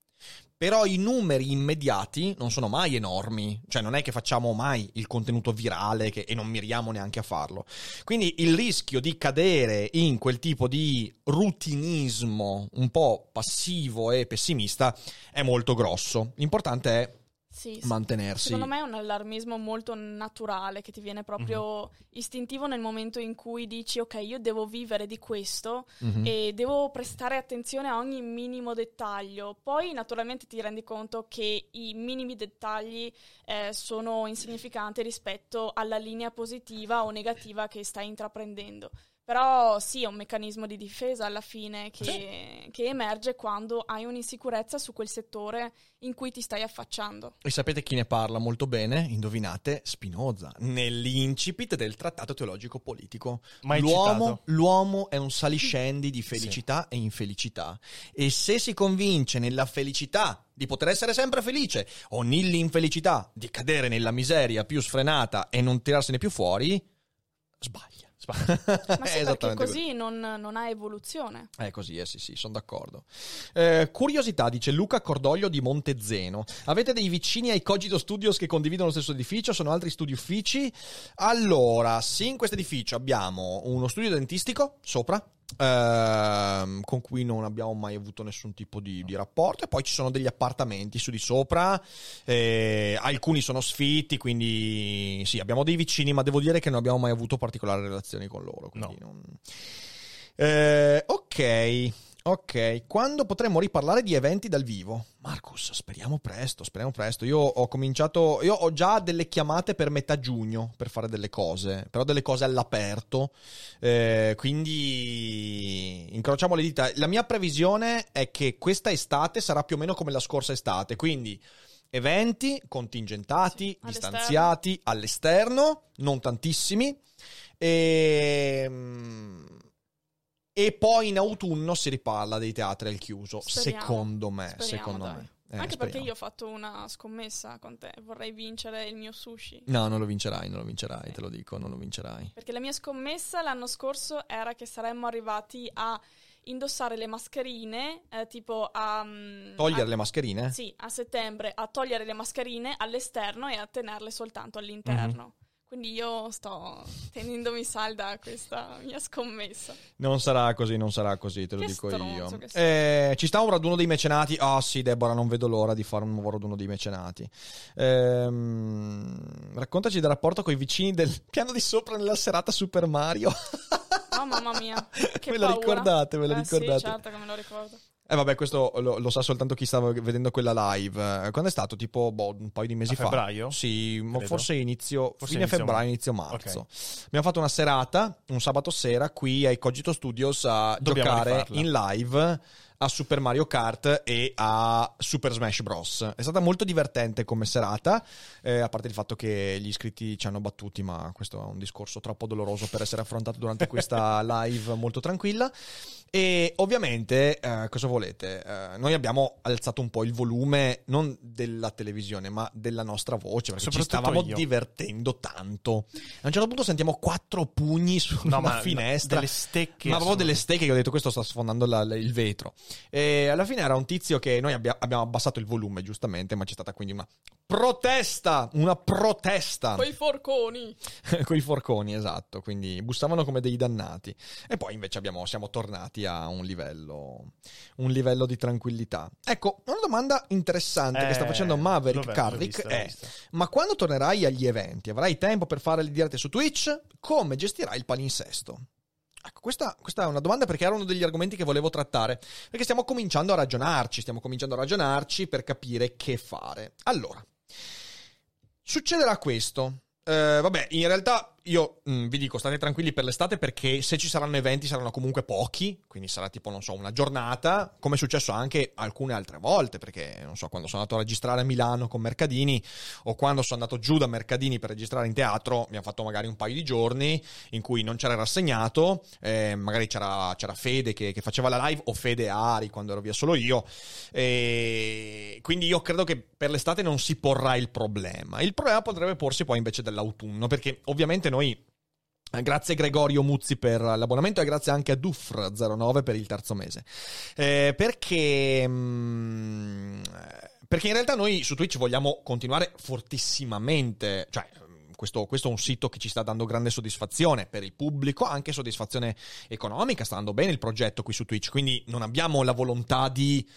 Però i numeri immediati non sono mai enormi, cioè non è che facciamo mai il contenuto virale che- e non miriamo neanche a farlo. Quindi il rischio di cadere in quel tipo di rutinismo un po' passivo e pessimista è molto grosso. L'importante è Sì, mantenersi. Secondo me è un allarmismo molto naturale che ti viene proprio Mhm. istintivo nel momento in cui dici ok, io devo vivere di questo Mhm. e devo prestare attenzione a ogni minimo dettaglio. Poi naturalmente ti rendi conto che i minimi dettagli eh, sono insignificanti rispetto alla linea positiva o negativa che stai intraprendendo. Però sì, è un meccanismo di difesa alla fine che, che emerge quando hai un'insicurezza su quel settore in cui ti stai affacciando. E sapete chi ne parla molto bene? Indovinate? Spinoza, nell'incipit del trattato teologico politico. Mai l'uomo, l'uomo è un saliscendi di felicità e infelicità. E se si convince nella felicità di poter essere sempre felice o nell'infelicità di cadere nella miseria più sfrenata e non tirarsene più fuori, sbaglia. *laughs* Ma sì, perché così non, non ha evoluzione. è così, eh sì, sì, sono d'accordo. Eh, curiosità, dice Luca Cordoglio di Montezeno. Avete dei vicini ai Cogito Studios che condividono lo stesso edificio? Sono altri studi uffici? Allora, sì, in questo edificio abbiamo uno studio dentistico sopra. Ehm, con cui non abbiamo mai avuto nessun tipo di, di rapporto. E poi ci sono degli appartamenti su di sopra eh, alcuni sono sfitti quindi sì abbiamo dei vicini ma devo dire che non abbiamo mai avuto particolari relazioni con loro quindi non- eh, ok, ok. Quando potremo riparlare di eventi dal vivo? Marcus, speriamo presto, speriamo presto. Io ho cominciato, io ho già delle chiamate per metà giugno per fare delle cose, però delle cose all'aperto. Eh, quindi incrociamo le dita. La mia previsione è che questa estate sarà più o meno come la scorsa estate, quindi eventi contingentati, Sì, all'esterno. distanziati all'esterno, non tantissimi. E, e poi in autunno si riparla dei teatri al chiuso. Speriamo. Secondo me. Speriamo, secondo dai. me. Eh, Anche perché speriamo. io ho fatto una scommessa con te, vorrei vincere il mio sushi. No, non lo vincerai, non lo vincerai, te lo dico, non lo vincerai. Perché la mia scommessa l'anno scorso era che saremmo arrivati a indossare le mascherine, eh, tipo a... mm, Togliere a- le mascherine? Sì, a settembre a togliere le mascherine all'esterno e a tenerle soltanto all'interno. Mhm. Quindi io sto tenendomi salda a questa mia scommessa. Non sarà così, non sarà così, te lo Che dico stronzo io. che. Eh, ci sta un raduno dei mecenati. Ah sì, Deborah, non vedo l'ora di fare un nuovo raduno dei mecenati. Ehm, raccontaci del rapporto con i vicini del piano di sopra nella serata Super Mario. Oh mamma mia, *laughs* che Ve paura. ricordate, ve lo Eh, ricordate? Sì, certo che me lo ricordo. Eh vabbè, questo lo, lo sa soltanto chi stava vedendo quella live. Eh, Quando è stato? Tipo boh, un paio di mesi A fa. febbraio? Sì, Credo. forse inizio, Forse fine inizio febbraio, inizio marzo. Abbiamo fatto una serata, un sabato sera, qui ai Cogito Studios a Dobbiamo giocare rifarla. in live a Super Mario Kart e a Super Smash Bros. È stata molto divertente come serata, eh, a parte il fatto che gli iscritti ci hanno battuti, ma questo è un discorso troppo doloroso per essere affrontato durante questa *laughs* live molto tranquilla. E ovviamente, eh, cosa volete? Eh, noi abbiamo alzato un po' il volume, non della televisione, ma della nostra voce, perché ci stavamo io. divertendo tanto. A un certo punto sentiamo quattro pugni su No, una ma finestra. delle stecche. Ma proprio delle stecche che ho detto questo sta sfondando la- la- il vetro. E alla fine era un tizio che noi abbia- abbiamo abbassato il volume giustamente, ma c'è stata quindi una protesta, una protesta Quei forconi. *laughs* con i forconi, esatto, quindi bussavano come dei dannati. E poi invece abbiamo- siamo tornati a un livello, un livello di tranquillità. Ecco, una domanda interessante che sta Eh, facendo Maverick Carrick vista, è ma quando tornerai agli eventi, avrai tempo per fare le dirette su Twitch? Come gestirai il palinsesto? Ecco, questa, questa è una domanda perché era uno degli argomenti che volevo trattare. Perché stiamo cominciando a ragionarci, stiamo cominciando a ragionarci per capire che fare. Allora, succederà questo. Eh, vabbè, in realtà io mm, vi dico, state tranquilli per l'estate perché se ci saranno eventi saranno comunque pochi, quindi sarà tipo, non so, una giornata, come è successo anche alcune altre volte, perché non so, quando sono andato a registrare a Milano con Mercadini o quando sono andato giù da Mercadini per registrare in teatro, abbiamo fatto magari un paio di giorni in cui non c'era rassegnato, eh, magari c'era, c'era Fede che, che faceva la live o Fede Ari quando ero via solo io, e quindi io credo che per l'estate non si porrà il problema. Il problema potrebbe porsi poi invece dell'autunno, perché ovviamente noi. eh, Grazie Gregorio Muzzi per l'abbonamento e grazie anche a Dufr09 per il terzo mese. Eh, perché, mm, perché in realtà noi su Twitch vogliamo continuare fortissimamente, cioè mm, questo, questo è un sito che ci sta dando grande soddisfazione per il pubblico, anche soddisfazione economica, sta andando bene il progetto qui su Twitch, quindi non abbiamo la volontà di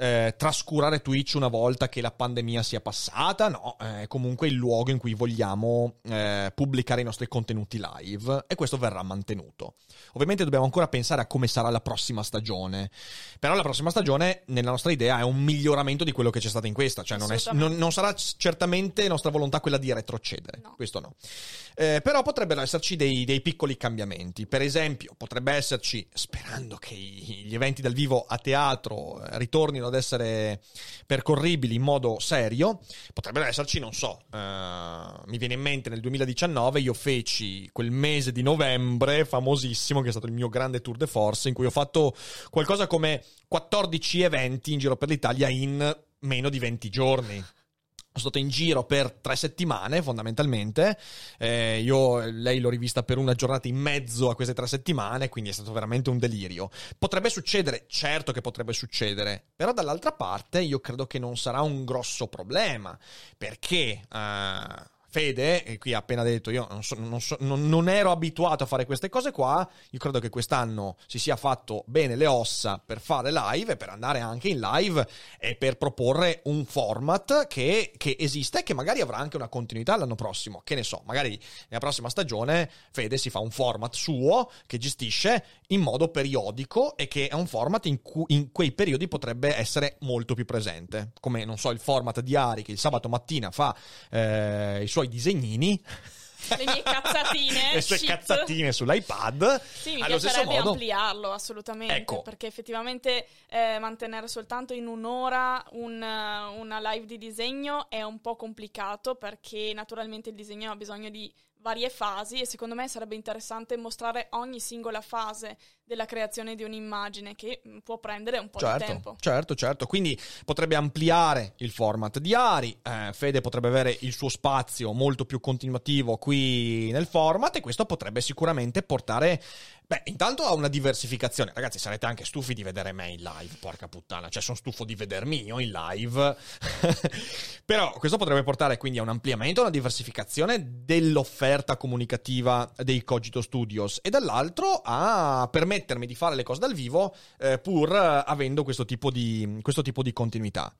eh, trascurare Twitch una volta che la pandemia sia passata, no, è comunque il luogo in cui vogliamo eh, pubblicare i nostri contenuti live e questo verrà mantenuto. Ovviamente dobbiamo ancora pensare a come sarà la prossima stagione, però la prossima stagione nella nostra idea è un miglioramento di quello che c'è stato in questa, cioè non, è- non- non sarà certamente nostra volontà quella di retrocedere, No. questo no. Eh, però potrebbero esserci dei, dei piccoli cambiamenti. Per esempio, potrebbe esserci, sperando che gli eventi dal vivo a teatro eh, ritornino ad essere percorribili in modo serio, potrebbero esserci, non so, eh, mi viene in mente nel 2019 io feci quel mese di novembre famosissimo che è stato il mio grande tour de force in cui ho fatto qualcosa come 14 eventi in giro per l'Italia in meno di 20 giorni. Sono stato in giro per tre settimane, fondamentalmente. Eh, io lei l'ho rivista per una giornata in mezzo a queste tre settimane, quindi è stato veramente un delirio. Potrebbe succedere, certo che potrebbe succedere, però dall'altra parte io credo che non sarà un grosso problema, perché eh, Fede, e qui ha appena detto, io non, so- non so- non- non ero abituato a fare queste cose qua, io credo che quest'anno si sia fatto bene le ossa per fare live e per andare anche in live e per proporre un format che, che esiste e che magari avrà anche una continuità l'anno prossimo. Che ne so, magari nella prossima stagione Fede si fa un format suo che gestisce in modo periodico e che è un format in cui in quei periodi potrebbe essere molto più presente. Come, non so, il format di Ari che il sabato mattina fa eh, i suoi disegnini. Le mie cazzatine, *laughs* le sue shit. cazzatine sull'iPad. Sì, mi allo stesso piacerebbe modo. ampliarlo assolutamente, Ecco. perché effettivamente eh, mantenere soltanto in un'ora un, eh, una live di disegno è un po' complicato perché naturalmente il disegno ha bisogno di varie fasi e secondo me sarebbe interessante mostrare ogni singola fase della creazione di un'immagine che mm, può prendere un po' di Certo, tempo. certo, certo. Quindi potrebbe ampliare il format di Ari. eh, Fede potrebbe avere il suo spazio molto più continuativo qui nel format. E questo potrebbe sicuramente portare. Beh, intanto a una diversificazione. Ragazzi, sarete anche stufi di vedere me in live. Porca puttana, cioè, sono stufo di vedermi io in live. *laughs* Però questo potrebbe portare quindi a un ampliamento, a una diversificazione dell'offerta comunicativa dei Cogito Studios e dall'altro a permettermi di fare le cose dal vivo eh, pur eh, avendo questo tipo, di, questo tipo di continuità.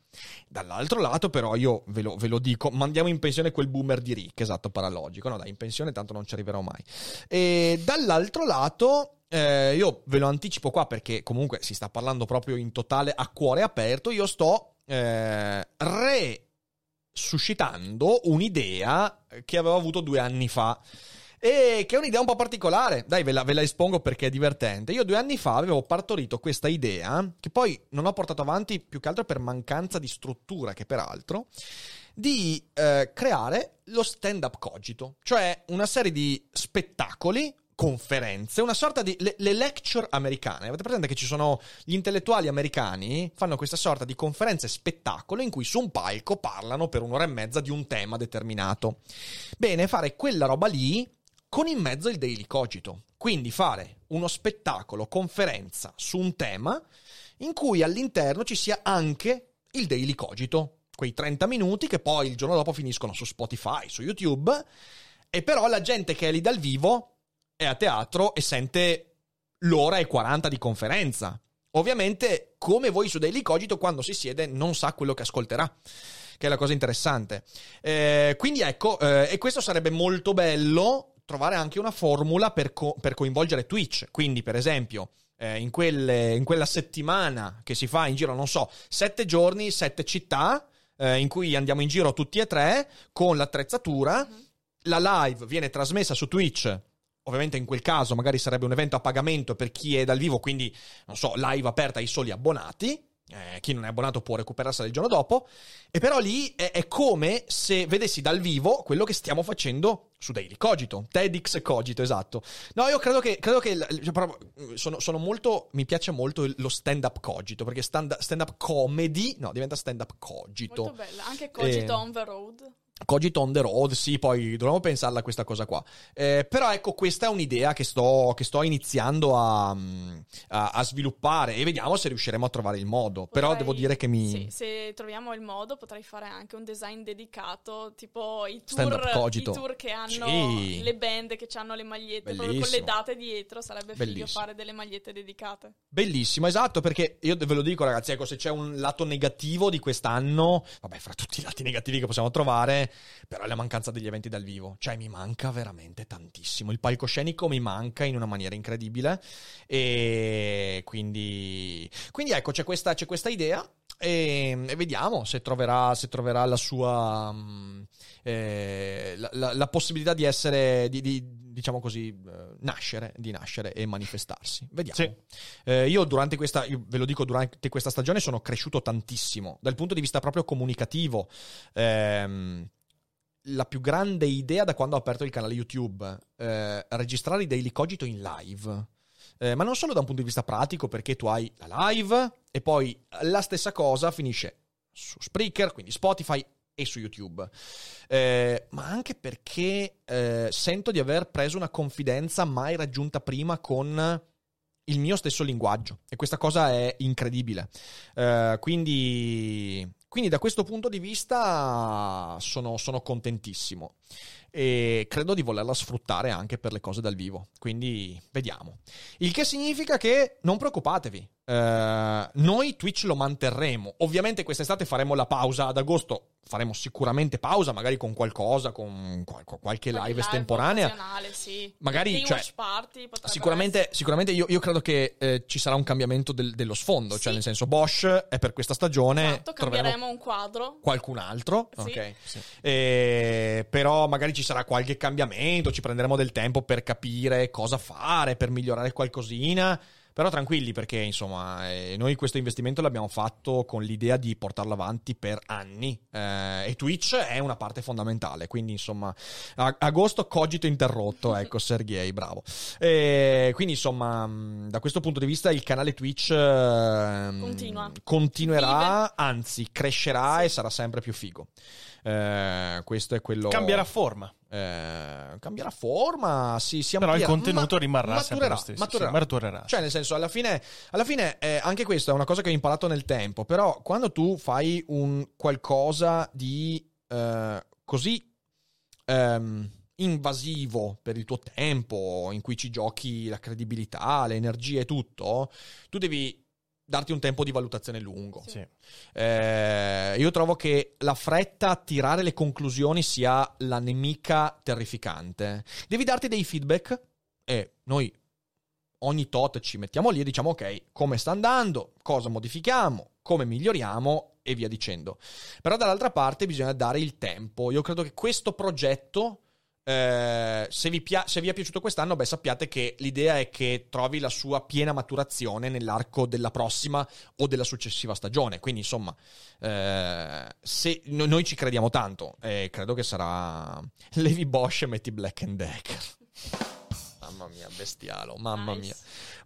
Dall'altro lato però io ve lo, ve lo dico, mandiamo in pensione quel boomer di Rick, esatto, paralogico, no dai, in pensione tanto non ci arriverò mai. E dall'altro lato... eh, io ve lo anticipo qua perché comunque si sta parlando proprio in totale a cuore aperto. Io sto eh, resuscitando un'idea che avevo avuto due anni fa. E che è un'idea un po' particolare. Dai, ve la, ve la espongo perché è divertente. Io due anni fa avevo partorito questa idea, che poi non ho portato avanti più che altro per mancanza di struttura, che peraltro, di eh, creare lo stand-up cogito, cioè una serie di spettacoli conferenze, una sorta di le, le lecture americane. Avete presente che ci sono gli intellettuali americani fanno questa sorta di conferenze spettacolo in cui su un palco parlano per un'ora e mezza di un tema determinato. Bene, fare quella roba lì con in mezzo il daily cogito. Quindi fare uno spettacolo, conferenza su un tema in cui all'interno ci sia anche il daily cogito. Quei 30 minuti che poi il giorno dopo finiscono su Spotify, su YouTube. E però la gente che è lì dal vivo è a teatro e sente l'ora e 40 di conferenza. Ovviamente, come voi su Daily Cogito, quando si siede non sa quello che ascolterà, che è la cosa interessante. Eh, quindi ecco, eh, e questo sarebbe molto bello trovare anche una formula per, co- per coinvolgere Twitch. Quindi, per esempio, eh, in, quelle- in quella settimana che si fa in giro, non so, sette giorni, sette città, eh, in cui andiamo in giro tutti e tre con l'attrezzatura. La live viene trasmessa su Twitch. Ovviamente in quel caso magari sarebbe un evento a pagamento per chi è dal vivo, quindi non so, live aperta ai soli abbonati. Eh, chi non è abbonato può recuperarsela il giorno dopo. E però lì è, è come se vedessi dal vivo quello che stiamo facendo su Daily Cogito. TEDx Cogito, esatto. No, io credo che, credo che cioè, proprio, sono, sono molto. Mi piace molto lo stand-up Cogito, perché stand, stand-up comedy, no, diventa stand-up Cogito. Molto bella, anche Cogito Eh, on the road. Cogito on the road, sì, poi dovremmo pensarla a questa cosa qua. Eh, però ecco, questa è un'idea che sto, che sto iniziando a, a- a sviluppare e vediamo se riusciremo a trovare il modo. Però Potrei- devo dire che mi... Sì, se troviamo il modo potrei fare anche un design dedicato, tipo i tour, i tour che hanno Sì. le band che hanno le magliette proprio con Bellissimo. le date dietro, sarebbe figo Bellissimo. fare delle magliette dedicate. Bellissimo, esatto, perché io ve lo dico ragazzi, ecco, se c'è un lato negativo di quest'anno, vabbè, fra tutti i lati negativi che possiamo trovare, però è la mancanza degli eventi dal vivo, cioè mi manca veramente tantissimo, il palcoscenico mi manca in una maniera incredibile e quindi, quindi ecco, c'è questa, c'è questa idea e, e vediamo se troverà, se troverà la sua... mm, eh, la, la- la possibilità di essere, di, di, diciamo così, eh, nascere, di nascere e manifestarsi. Vediamo. Sì. Eh, io durante questa, io ve lo dico, durante questa stagione sono cresciuto tantissimo dal punto di vista proprio comunicativo. Ehm, la più grande idea da quando ho aperto il canale YouTube, eh, registrare i Daily Cogito in live. Eh, ma non solo da un punto di vista pratico, perché tu hai la live e poi la stessa cosa finisce su Spreaker, quindi Spotify e su YouTube. Eh, ma anche perché eh, sento di aver preso una confidenza mai raggiunta prima con il mio stesso linguaggio e questa cosa è incredibile. Eh, quindi, quindi da questo punto di vista sono, sono contentissimo e credo di volerla sfruttare anche per le cose dal vivo. Quindi vediamo. Il che significa che non preoccupatevi. eh, noi Twitch lo manterremo. Ovviamente quest'estate faremo la pausa ad agosto. Faremo sicuramente pausa, magari con qualcosa, con qual- con qualche live estemporanea. occasionale, sì. Magari, cioè, Sicuramente, sicuramente io, io credo che eh, ci sarà un cambiamento del- dello sfondo, cioè Sì. nel senso Bosch è per questa stagione, Esatto, cambieremo un quadro. qualcun altro, Sì. ok? Eh, però magari ci sarà qualche cambiamento, ci prenderemo del tempo per capire cosa fare, per migliorare qualcosina. Però tranquilli perché insomma eh, noi questo investimento l'abbiamo fatto con l'idea di portarlo avanti per anni eh, e Twitch è una parte fondamentale, quindi insomma a- agosto cogito interrotto, *laughs* ecco Sergei, bravo. Eh, quindi insomma da questo punto di vista il canale Twitch ehm, Continua. continuerà, anzi crescerà e sarà sempre più figo. Eh, questo è quello. Cambierà forma. Eh, cambierà forma, si, si Però il contenuto ma- rimarrà sempre maturerà, lo stesso. maturerà. Sì, maturerà. Cioè, nel senso, alla fine, alla fine eh, anche questo è una cosa che ho imparato nel tempo. Però, quando tu fai un qualcosa di eh, così ehm, invasivo per il tuo tempo, in cui ci giochi la credibilità, le energie e tutto, tu devi darti un tempo di valutazione lungo. Sì. Eh, io trovo che la fretta a tirare le conclusioni sia la nemica terrificante. Devi darti dei feedback e noi ogni tot ci mettiamo lì e diciamo ok, come sta andando, cosa modifichiamo, come miglioriamo e via dicendo. Però dall'altra parte bisogna dare il tempo. Io credo che questo progetto eh, se, vi pia- se vi è piaciuto quest'anno, beh, sappiate che l'idea è che trovi la sua piena maturazione nell'arco della prossima o della successiva stagione. Quindi, insomma, eh, se no- noi ci crediamo tanto, e credo che sarà Levi Bosch e metti Black and Decker. Mamma mia, bestialo, mamma Nice. mia.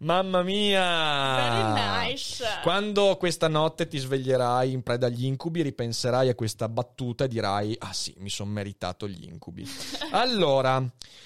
Mamma mia! Very nice. Quando questa notte ti sveglierai in preda agli incubi, ripenserai a questa battuta e dirai: Ah sì, mi sono meritato gli incubi. *laughs* allora,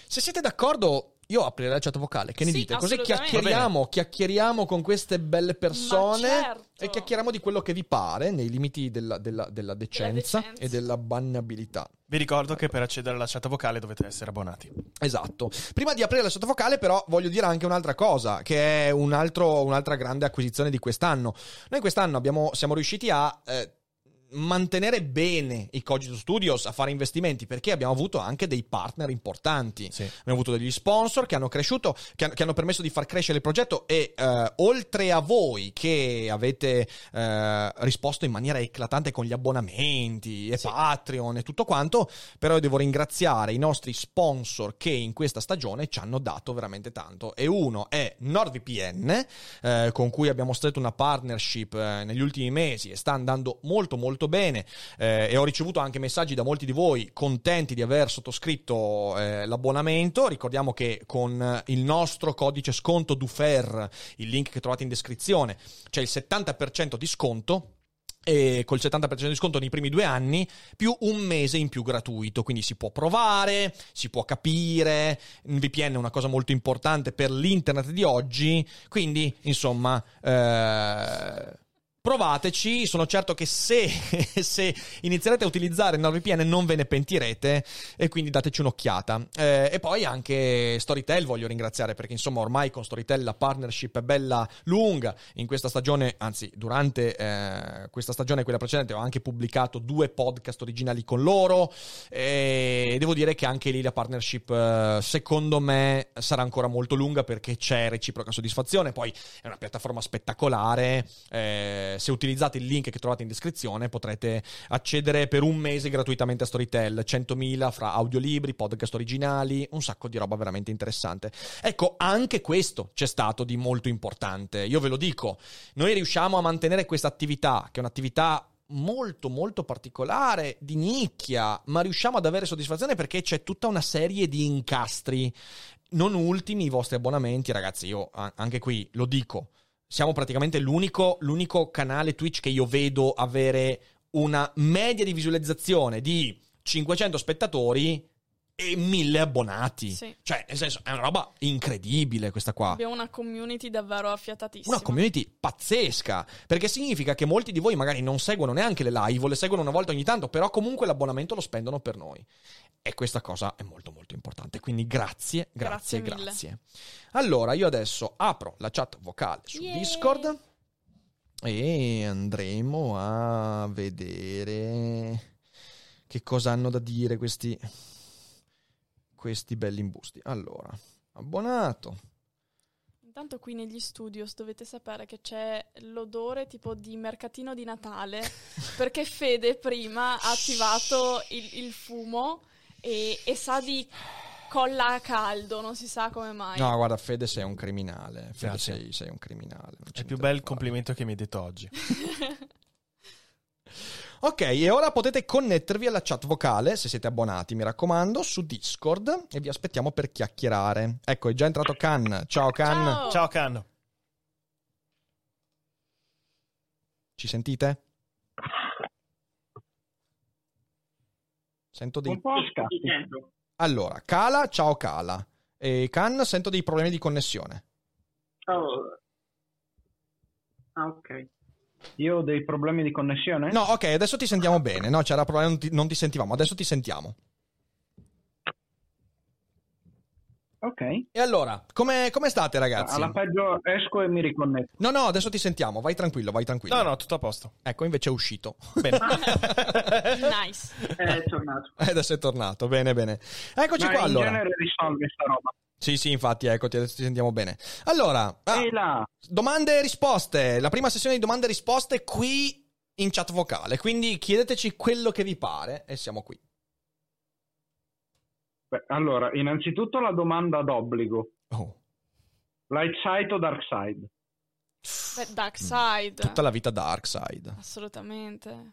se siete d'accordo, io aprirei la chat vocale. Che ne Sì, dite? Così chiacchieriamo, chiacchieriamo con queste belle persone certo. e chiacchieriamo di quello che vi pare nei limiti della, della- della decenza decenza. e della bannabilità. Vi ricordo che per accedere alla chat vocale dovete essere abbonati. Esatto. Prima di aprire la sottofocale, però, voglio dire anche un'altra cosa, che è un altro- un'altra grande acquisizione di quest'anno. Noi quest'anno abbiamo- siamo riusciti a eh, mantenere bene i Cogito Studios, a fare investimenti, perché abbiamo avuto anche dei partner importanti. Sì. Abbiamo avuto degli sponsor che hanno cresciuto, che hanno, che hanno permesso di far crescere il progetto e eh, oltre a voi che avete eh, risposto in maniera eclatante con gli abbonamenti e Patreon e tutto quanto, però io devo ringraziare i nostri sponsor che in questa stagione ci hanno dato veramente tanto. E uno è NordVPN, eh, con cui abbiamo stretto una partnership eh, negli ultimi mesi e sta andando molto molto bene eh, e ho ricevuto anche messaggi da molti di voi contenti di aver sottoscritto eh, l'abbonamento. Ricordiamo che con il nostro codice sconto DUFER, il link che trovate in descrizione, c'è il 70% di sconto e col 70% di sconto nei primi due anni, più un mese in più gratuito. Quindi si può provare, si può capire. VPN è una cosa molto importante per l'internet di oggi. Quindi, insomma, eh, provateci. Sono certo che se, *laughs* se inizierete a utilizzare NordVPN non ve ne pentirete. E quindi dateci un'occhiata. Eh, e poi anche Storytel voglio ringraziare perché, insomma, ormai con Storytel la partnership è bella lunga. In questa stagione, anzi, durante eh, questa stagione e quella precedente, ho anche pubblicato due podcast originali con loro. E devo dire che anche lì la partnership, eh, secondo me, sarà ancora molto lunga perché c'è reciproca soddisfazione. Poi è una piattaforma spettacolare. Eh, se utilizzate il link che trovate in descrizione potrete accedere per un mese gratuitamente a Storytel, 100.000 fra audiolibri, podcast originali, un sacco di roba veramente interessante. Ecco, anche questo c'è stato di molto importante. Io ve lo dico, noi riusciamo a mantenere questa attività, che è un'attività molto molto particolare, di nicchia, ma riusciamo ad avere soddisfazione perché c'è tutta una serie di incastri. Non ultimi i vostri abbonamenti, ragazzi, io anche qui lo dico, siamo praticamente l'unico, l'unico canale Twitch che io vedo avere una media di visualizzazione di 500 spettatori e 1000 abbonati. Sì. Cioè, nel senso, è una roba incredibile questa qua. Abbiamo una community davvero affiatatissima. Una community pazzesca, perché significa che molti di voi magari non seguono neanche le live o le seguono una volta ogni tanto, però comunque l'abbonamento lo spendono per noi. E questa cosa è molto molto importante, quindi grazie, grazie, Grazie grazie. Allora, io adesso apro la chat vocale su Yay! Discord e andremo a vedere che cosa hanno da dire questi questi belli imbusti. Allora, abbonato. Intanto qui negli studios dovete sapere che c'è l'odore tipo di mercatino di Natale *laughs* perché Fede prima ha attivato il, il fumo e, e sa di colla a caldo, non si sa come mai. No, guarda, Fede sei un criminale. Fede sei, sei un criminale. È il più bel complimento che mi hai detto oggi. *laughs* Ok, e ora potete connettervi alla chat vocale, se siete abbonati, mi raccomando, su Discord e vi aspettiamo per chiacchierare. Ecco, è già entrato Can. Ciao Can. Ciao. Ciao Can. Ci sentite? Sento dei... Un po' scatti. Allora, Cala, ciao Cala. E Can, sento dei problemi di connessione. Oh. Ah, ok. Io ho dei problemi di connessione? No, ok, adesso ti sentiamo bene. No, c'era problema, non ti, non ti sentivamo. Adesso ti sentiamo. Ok. E allora, come, come state ragazzi? Alla peggio esco e mi riconnetto. No, no, adesso ti sentiamo. Vai tranquillo, vai tranquillo. No, no, tutto a posto. Ecco, invece è uscito. *laughs* Bene. *laughs* nice. È tornato. E adesso è tornato. Bene, bene. Eccoci Ma qua in allora. genere risolve sta roba. Sì, sì, infatti, eccoti, adesso ti sentiamo bene. Allora, ah, E domande e risposte. La prima sessione di domande e risposte qui in chat vocale. Quindi chiedeteci quello che vi pare e siamo qui. Beh, allora, innanzitutto la domanda d'obbligo. Oh, Light side o dark side? Beh, Dark Side. tutta la vita dark side. Assolutamente.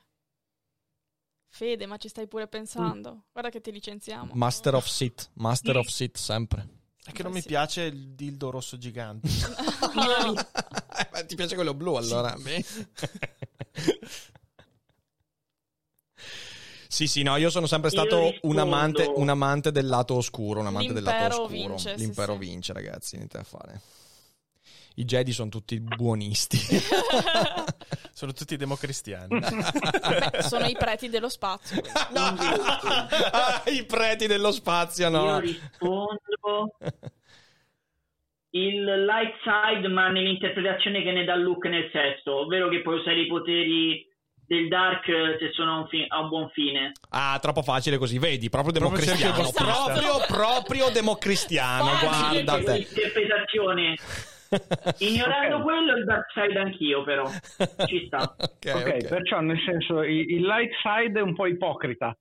Fede, ma ci stai pure pensando. Guarda che ti licenziamo. Master of Sit, Master of Sit sempre. È che non Eh mi sì. piace il dildo rosso gigante. *laughs* *laughs* Eh, ti piace quello blu allora? Beh. *laughs* Sì, sì, no, io sono sempre Io stato un amante, un amante del lato oscuro, un amante del lato L'impero oscuro. vince, L'impero sì. vince, ragazzi, niente da fare. I Jedi sono tutti buonisti. *laughs* Sono tutti democristiani. Beh, *laughs* sono i preti dello spazio. No! I preti dello spazio, Io no. rispondo il light side, ma nell'interpretazione che ne dà Luke nel sesto, ovvero che puoi usare i poteri del dark eh, se sono a un, fi- a un buon fine. Ah, troppo facile così, vedi, proprio democristiano. Proprio, proprio democristiano, guarda te. Interpretazione. *laughs* Ignorando Ok. quello, il dark side anch'io, però. Ci sta. *laughs* Ok, ok, ok. perciò nel senso il, il light side è un po' ipocrita.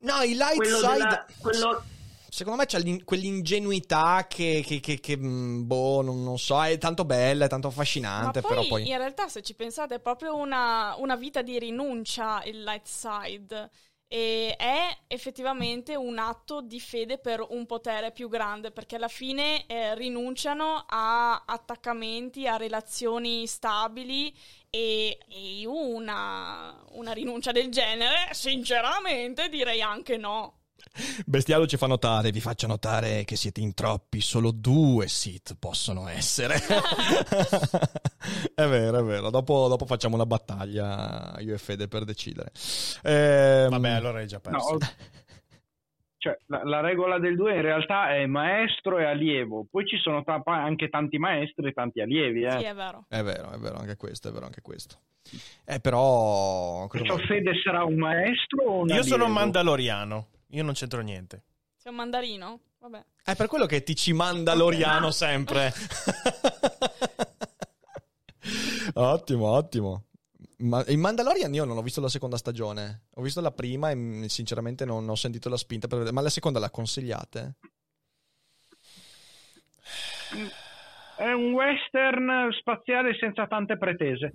No, il light Quello, side... della, quello Secondo me c'è l'in- quell'ingenuità che, che, che- che, boh, non, non so, è tanto bella, è tanto affascinante, poi, però poi... in realtà se ci pensate è proprio una, una vita di rinuncia il light side. E è effettivamente un atto di fede per un potere più grande, perché alla fine eh, rinunciano a attaccamenti, a relazioni stabili e, e io una, una rinuncia del genere, sinceramente direi anche no. Bestialo ci fa notare, vi faccio notare che siete in troppi, solo due Sith possono essere. *laughs* è vero, è vero. Dopo, dopo facciamo una battaglia io e Fede per decidere. Ehm, Vabbè, allora hai già perso. No, cioè, la, la regola del 2 in realtà è maestro e allievo, poi ci sono ta- anche tanti maestri e tanti allievi. Eh. Sì, è vero. È vero, è vero anche questo, è vero anche questo. Eh, però... Perciò? Fede sarà un maestro o un Io sono allievo? mandaloriano. Io non c'entro niente. Sei un mandarino? Vabbè. È per quello che ti ci manda Loriano *laughs* sempre. *laughs* ottimo, ottimo. Ma in Mandalorian io non ho visto la seconda stagione. Ho visto la prima e mm, sinceramente non ho sentito la spinta per vedere. Ma la seconda la consigliate? È un western spaziale senza tante pretese.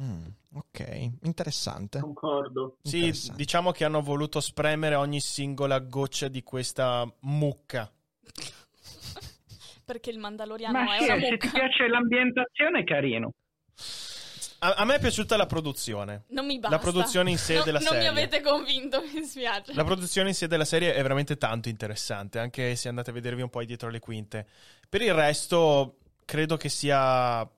Mm, ok, interessante. Concordo. Sì, Interessante. diciamo che hanno voluto spremere ogni singola goccia di questa mucca. *laughs* Perché il mandaloriano Ma è sì, una se ti mucca. piace l'ambientazione è carino. A, a me è piaciuta la produzione. Non mi basta. La produzione in sé No, della non serie. mi avete convinto, *laughs* mi spiace. La produzione in sé della serie è veramente tanto interessante, anche se andate a vedervi un po' dietro le quinte. Per il resto, credo che sia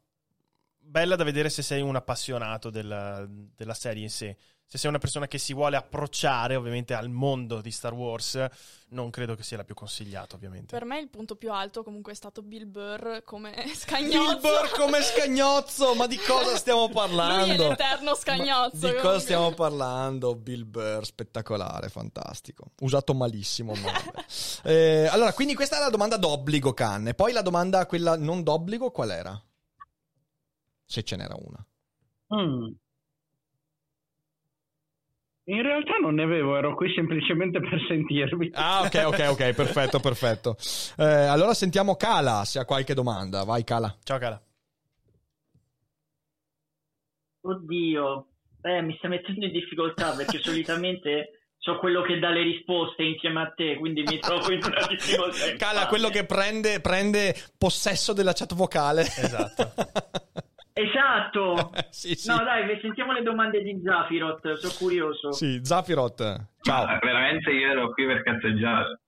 bella da vedere se sei un appassionato della, della serie in sé. Se sei una persona che si vuole approcciare ovviamente al mondo di Star Wars, non credo che sia la più consigliata, ovviamente. Per me il punto più alto comunque è stato Bill Burr come *laughs* Bill scagnozzo. Burr come scagnozzo, ma di cosa stiamo Lui è parlando? l'eterno scagnozzo. Ma di cosa stiamo parlando? Bill Burr, spettacolare, fantastico. Usato malissimo, ma. *laughs* Eh, allora, quindi questa è la domanda d'obbligo, Canne. Poi la domanda, quella non d'obbligo, qual era? Se ce n'era una. Mm. In realtà non ne avevo, ero qui semplicemente per sentirvi. Ah, ok, ok, ok, perfetto, perfetto. Eh, allora sentiamo Kala, se ha qualche domanda. Vai, Kala. Ciao, cara. Oddio, eh, mi sta mettendo in difficoltà perché solitamente so quello che dà le risposte insieme a te, quindi mi trovo in una difficoltà. Kala, quello che prende, prende possesso della chat vocale. Esatto. *laughs* Esatto! *laughs* sì, sì. No, dai, sentiamo le domande di Zafirot, sono curioso. Sì, Zafirot. Ciao. Ma veramente io ero qui per cazzeggiare.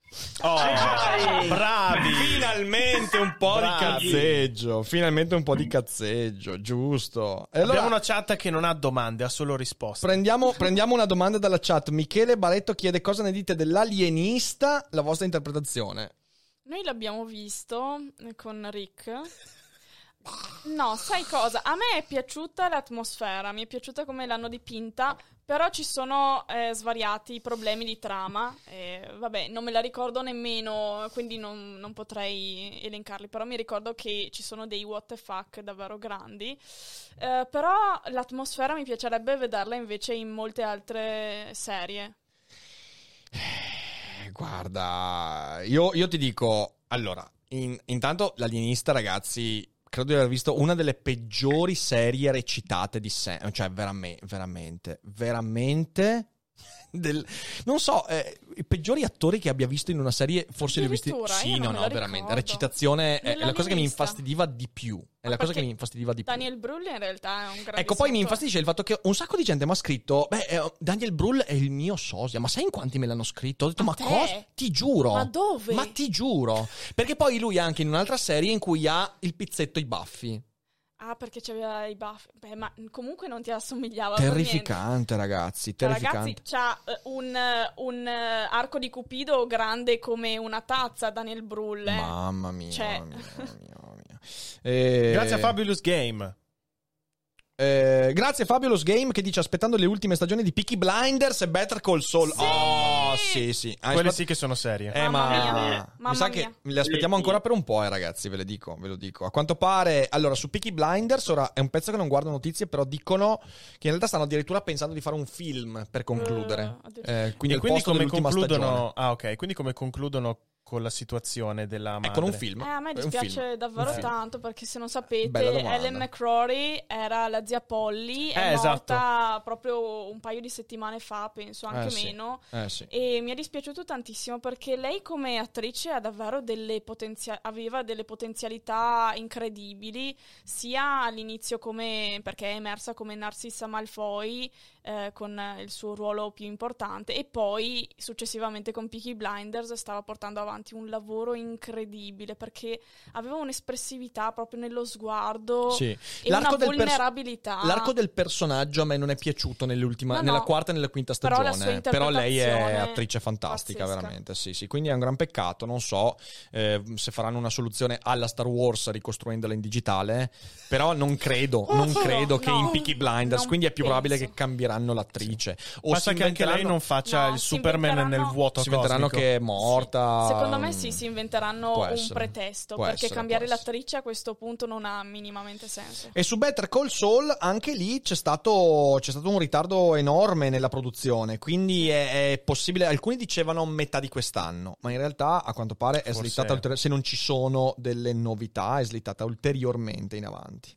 Oh, Dai! bravi! Finalmente un po' Bravi. di cazzeggio. Finalmente un po' di cazzeggio, giusto. E allora Abbiamo una chat che non ha domande, ha solo risposte. prendiamo, prendiamo una domanda dalla chat. Michele Baretto chiede cosa ne dite dell'alienista, la vostra interpretazione. Noi l'abbiamo visto eh, con Rick. No, sai cosa? A me è piaciuta l'atmosfera, mi è piaciuta come l'hanno dipinta, però ci sono eh, svariati problemi di trama. E, vabbè, non me la ricordo nemmeno, quindi non, non potrei elencarli, però mi ricordo che ci sono dei what the fuck davvero grandi. Eh, però l'atmosfera mi piacerebbe vederla invece in molte altre serie. Eh, Guarda, io, io ti dico, allora, in- intanto l'alienista, ragazzi, credo di aver visto una delle peggiori serie recitate di sempre, cioè veramente, veramente, veramente... del- non so, eh, i peggiori attori che abbia visto in una serie, forse li ho visti. Sì, no, no, veramente. Recitazione è, è la cosa che mi infastidiva di più. È la cosa che mi infastidiva di più. Daniel Brühl in realtà è un grande Ecco, poi mi infastidisce il fatto che un sacco di gente mi ha scritto: Beh, eh, Daniel Brühl è il mio sosia. Ma sai in quanti me l'hanno scritto? Ho detto: A Ma te? cosa? Ti giuro. Ma dove? Ma ti giuro. Perché poi lui è anche in un'altra serie in cui ha il pizzetto e i baffi. Ah, perché c'aveva i baffi. Beh, ma comunque non ti assomigliava. Terrificante, ragazzi. Cioè, Terrificante. Ragazzi, c'ha eh, un, eh, un, eh, arco di cupido grande come una tazza, Daniel Brühl. eh. Mamma mia, Cioè- mamma mia, mamma mia. Eh, Grazie a Fabulous Game. Eh, grazie Fabulous Game che dice aspettando le ultime stagioni di Peaky Blinders e Better Call Saul. Sì! Oh, sì, sì. Ah, Quelle sì che sono serie. Eh, Mamma ma mia. mi Mamma sa mia. che le aspettiamo ancora per un po', eh, ragazzi, ve le dico, ve lo dico. A quanto pare, allora, su Peaky Blinders, ora è un pezzo che non guardo notizie, però dicono che in realtà stanno addirittura pensando di fare un film per concludere. Eh, addirittura. Eh, quindi e quindi come concludono? stagione. Ah, ok. Quindi come concludono con la situazione della madre? È con un film. Eh, a me dispiace film. davvero Un film. tanto perché se non sapete. Ellen McCrory era la zia Polly, è Eh, esatto. morta proprio un paio di settimane fa, penso anche Eh, sì. meno. Eh sì. E mi è dispiaciuto tantissimo perché lei come attrice ha davvero delle potenzia- aveva delle potenzialità incredibili, sia all'inizio come, perché è emersa come Narcissa Malfoy eh, con eh, il suo ruolo più importante e poi successivamente con Peaky Blinders stava portando avanti un lavoro incredibile perché aveva un'espressività proprio nello sguardo Sì. e L'arco una del pers- vulnerabilità. L'arco del personaggio a me non è piaciuto No, no. nella quarta e nella quinta Però stagione. sua Però lei è attrice fantastica, pazzesca. veramente. Sì, sì. Quindi è un gran peccato. Non so eh, se faranno una soluzione alla Star Wars ricostruendola in digitale. Però non credo, non No, credo che no, in Peaky Blinders. non quindi è più probabile penso. che cambieranno l'attrice. O Basta si che anche lei inventeranno- non faccia No, il Superman inventeranno- nel vuoto si inventeranno cosmico. che è morta. Secondo me sì, si inventeranno Può un essere. pretesto Può perché essere, cambiare l'attrice a questo punto non ha minimamente senso. E su Better Call Saul anche lì c'è stato, c'è stato un ritardo enorme nella produzione, quindi è, è possibile, alcuni dicevano metà di quest'anno, ma in realtà a quanto pare è Forse- slittata, ulteri- se non ci sono delle novità, è slittata ulteriormente in avanti.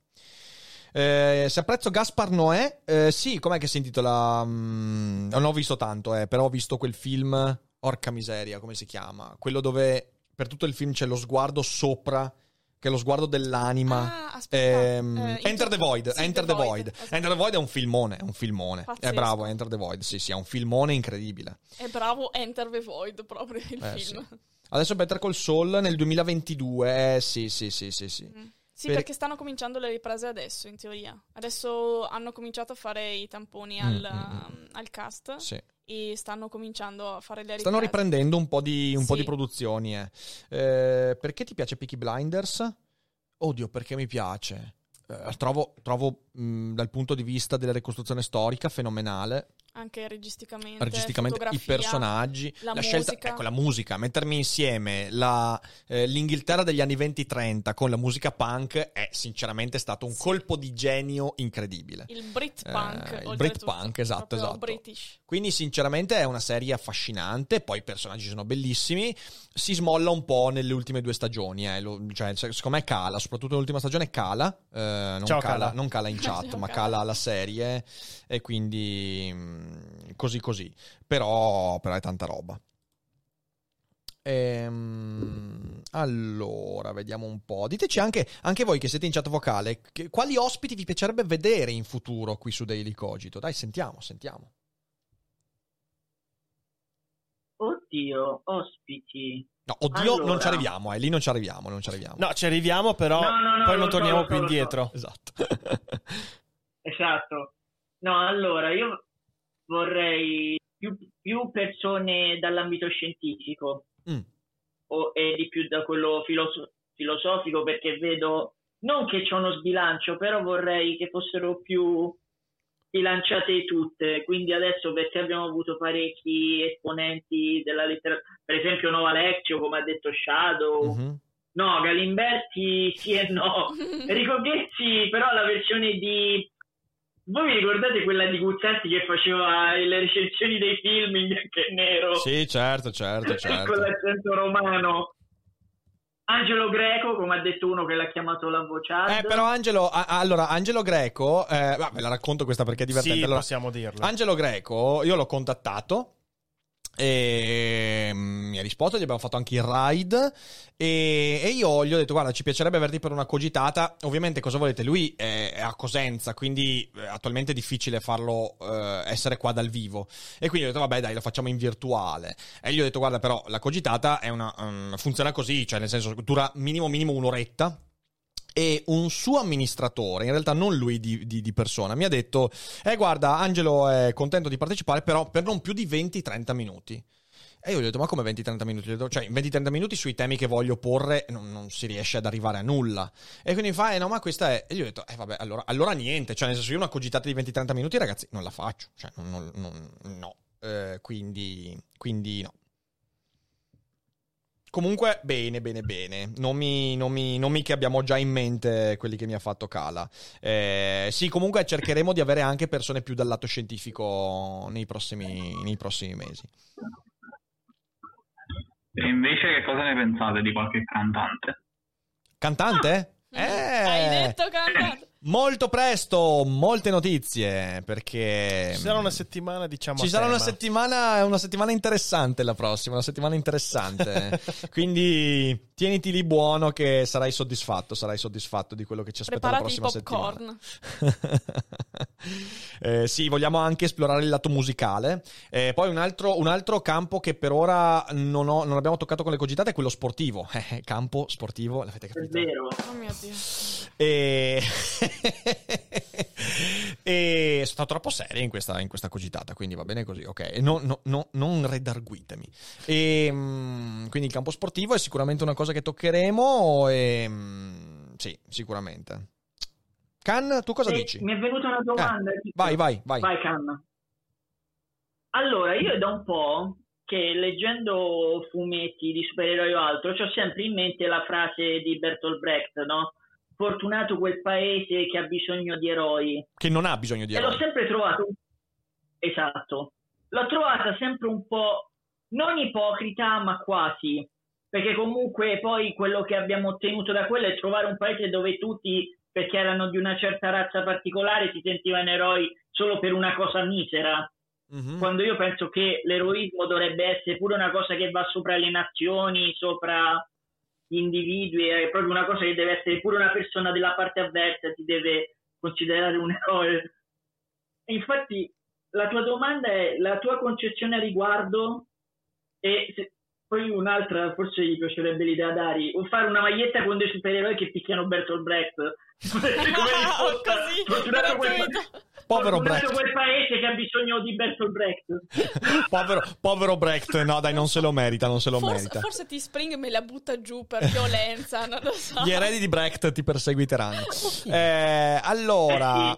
Eh, se apprezzo Gaspar Noè, eh, sì, com'è che si intitola? Mm, non ho visto tanto, eh, però ho visto quel film, orca miseria, come si chiama? Quello dove per tutto il film c'è lo sguardo sopra, che è lo sguardo dell'anima. Ah, aspetta. Ehm, eh, Enter the Void, sì, Enter the Void. esatto. Enter the Void è un filmone, è un filmone. È Pazzesco. bravo, Enter the Void, sì, sì, è un filmone incredibile. È bravo Enter the Void proprio il Eh, film. sì. Adesso Better Call Saul nel 2022, eh, sì, sì, sì, sì, sì. Mm. Sì, Per- perché stanno cominciando le riprese adesso, in teoria. Adesso hanno cominciato a fare i tamponi Mm, al, mm, mm. um, al cast Sì. e stanno cominciando a fare le riprese. Stanno riprendendo un po' di, un po' Sì. di produzioni. eh. Eh, perché ti piace Peaky Blinders? Oddio, perché mi piace. Eh, trovo, trovo, mh, dal punto di vista della ricostruzione storica fenomenale. Anche registicamente, Registicamente, i personaggi, la scelta, musica. ecco la musica, mettermi insieme la, eh, l'Inghilterra degli anni 20-30 con la musica punk è sinceramente stato un colpo di genio incredibile. Il Britpunk, Eh, il Britpunk, esatto, esatto. British. Quindi, sinceramente, è una serie affascinante. Poi i personaggi sono bellissimi. Si smolla un po' nelle ultime due stagioni. eh, lo- cioè, se- secondo me cala, soprattutto nell'ultima stagione cala. eh, non, Ciao, cala Cala. non cala in *laughs* chat, Ciao, ma Cala. cala la serie. E quindi mm, così così. Però, però è tanta roba. Ehm, allora, vediamo un po'. Diteci anche, anche voi che siete in chat vocale, che- quali ospiti vi piacerebbe vedere in futuro qui su Daily Cogito? Dai, sentiamo, sentiamo. Oddio, ospiti. No, oddio, Allora. non ci arriviamo, eh, lì non ci arriviamo, non ci arriviamo. No, ci arriviamo, però No, no, no, poi lo non so, torniamo lo più so, lo so. indietro. Esatto. *laughs* Esatto. No, allora io vorrei più, più persone dall'ambito scientifico Mm. o, e di più da quello filoso- filosofico perché vedo non che c'è uno sbilancio, però vorrei che fossero più bilanciate tutte. Quindi adesso perché abbiamo avuto parecchi esponenti della letteratura, per esempio Nova Lectio, come ha detto Shadow, Mhm. no, Galimberti sì e no. *laughs* Enrico Ghezzi, però la versione di. Voi vi ricordate quella di Guzzanti che faceva le recensioni dei film in bianco e nero? Sì, certo, certo, certo. Con l'accento romano. Angelo Greco, come ha detto uno che l'ha chiamato la vociata. Eh, però Angelo, a- allora, Angelo Greco, eh, ve la racconto questa perché è divertente. Sì, Allora, possiamo dirlo. Angelo Greco, io l'ho contattato e mm, mi ha risposto, gli abbiamo fatto anche il ride. E, e io gli ho detto guarda ci piacerebbe averti per una cogitata, ovviamente cosa volete, lui è, è a Cosenza quindi eh, attualmente è difficile farlo eh, essere qua dal vivo. E quindi ho detto vabbè dai lo facciamo in virtuale. E gli ho detto guarda però la cogitata una, mm, funziona così, cioè nel senso dura minimo minimo un'oretta e un suo amministratore, in realtà non lui di, di- di persona, mi ha detto: Eh, guarda, Angelo è contento di partecipare, però per non più di 20-30 minuti. E io gli ho detto: Ma come 20-30 minuti? Cioè, in 20-30 minuti sui temi che voglio porre non, non si riesce ad arrivare a nulla. E quindi fa: Eh, no, ma questa è. E gli ho detto: Eh, vabbè, allora, allora niente. Cioè, nel senso, io una cogitata di 20-30 minuti, ragazzi, non la faccio. Cioè, non- non- no. Eh, quindi, quindi no. Comunque, bene, bene, bene. Nomi, nomi, nomi che abbiamo già in mente, quelli che mi ha fatto Cala. Eh, sì, comunque cercheremo di avere anche persone più dal lato scientifico nei prossimi, nei prossimi mesi. E invece che cosa ne pensate di qualche cantante? Cantante? Mm. Hai detto cantante. Molto presto, molte notizie, perché... Ci sarà una settimana, diciamo. Ci sarà una tema. settimana, una settimana interessante la prossima, una settimana interessante. *laughs* Quindi tieniti lì buono che sarai soddisfatto, sarai soddisfatto di quello che ci aspetta Preparati la prossima popcorn. settimana. *laughs* Eh, sì, vogliamo anche esplorare il lato musicale. Eh, poi un altro, un altro campo che per ora non, ho- non abbiamo toccato con le cogitate è quello sportivo. *laughs* Eh, campo sportivo, l'avete È capito? vero. Oh mio Dio. E... *laughs* e sono stato troppo serio in questa, in questa cogitata, quindi va bene così, ok? No, no, no, non redarguitemi. E, mm, quindi il campo sportivo è sicuramente una cosa che toccheremo e... mm, sì, sicuramente. Can, tu cosa E dici? Mi è venuta una domanda. Eh, vai, vai, vai. Vai, Can. Allora, io da un po' che leggendo fumetti di supereroi o altro, ho sempre in mente la frase di Bertolt Brecht, no? Fortunato quel paese che ha bisogno di eroi. Che non ha bisogno di E l'ho eroi. sempre trovato. Esatto. L'ho trovata sempre un po' non ipocrita, ma quasi. Perché comunque poi quello che abbiamo ottenuto da quello è trovare un paese dove tutti, perché erano di una certa razza particolare, si sentivano eroi solo per una cosa misera. Mhm. Quando io penso che l'eroismo dovrebbe essere pure una cosa che va sopra le nazioni, sopra individui, è proprio una cosa che deve essere pure una persona della parte avversa, si deve considerare un eroe. Infatti la tua domanda è la tua concezione a riguardo e se- poi un'altra, forse gli piacerebbe l'idea Dari, o fare una maglietta con dei supereroi che picchiano Bertolt Brecht. Come *laughs* Così, quel, gratuito. Povero Brecht. quel paese che ha bisogno di Bertolt Brecht. *laughs* povero, povero Brecht, no dai, non se lo merita, non se lo Forse, merita. forse ti Spring me la butta giù per violenza, *laughs* non lo so. Gli eredi di Brecht ti perseguiteranno. Eh, allora,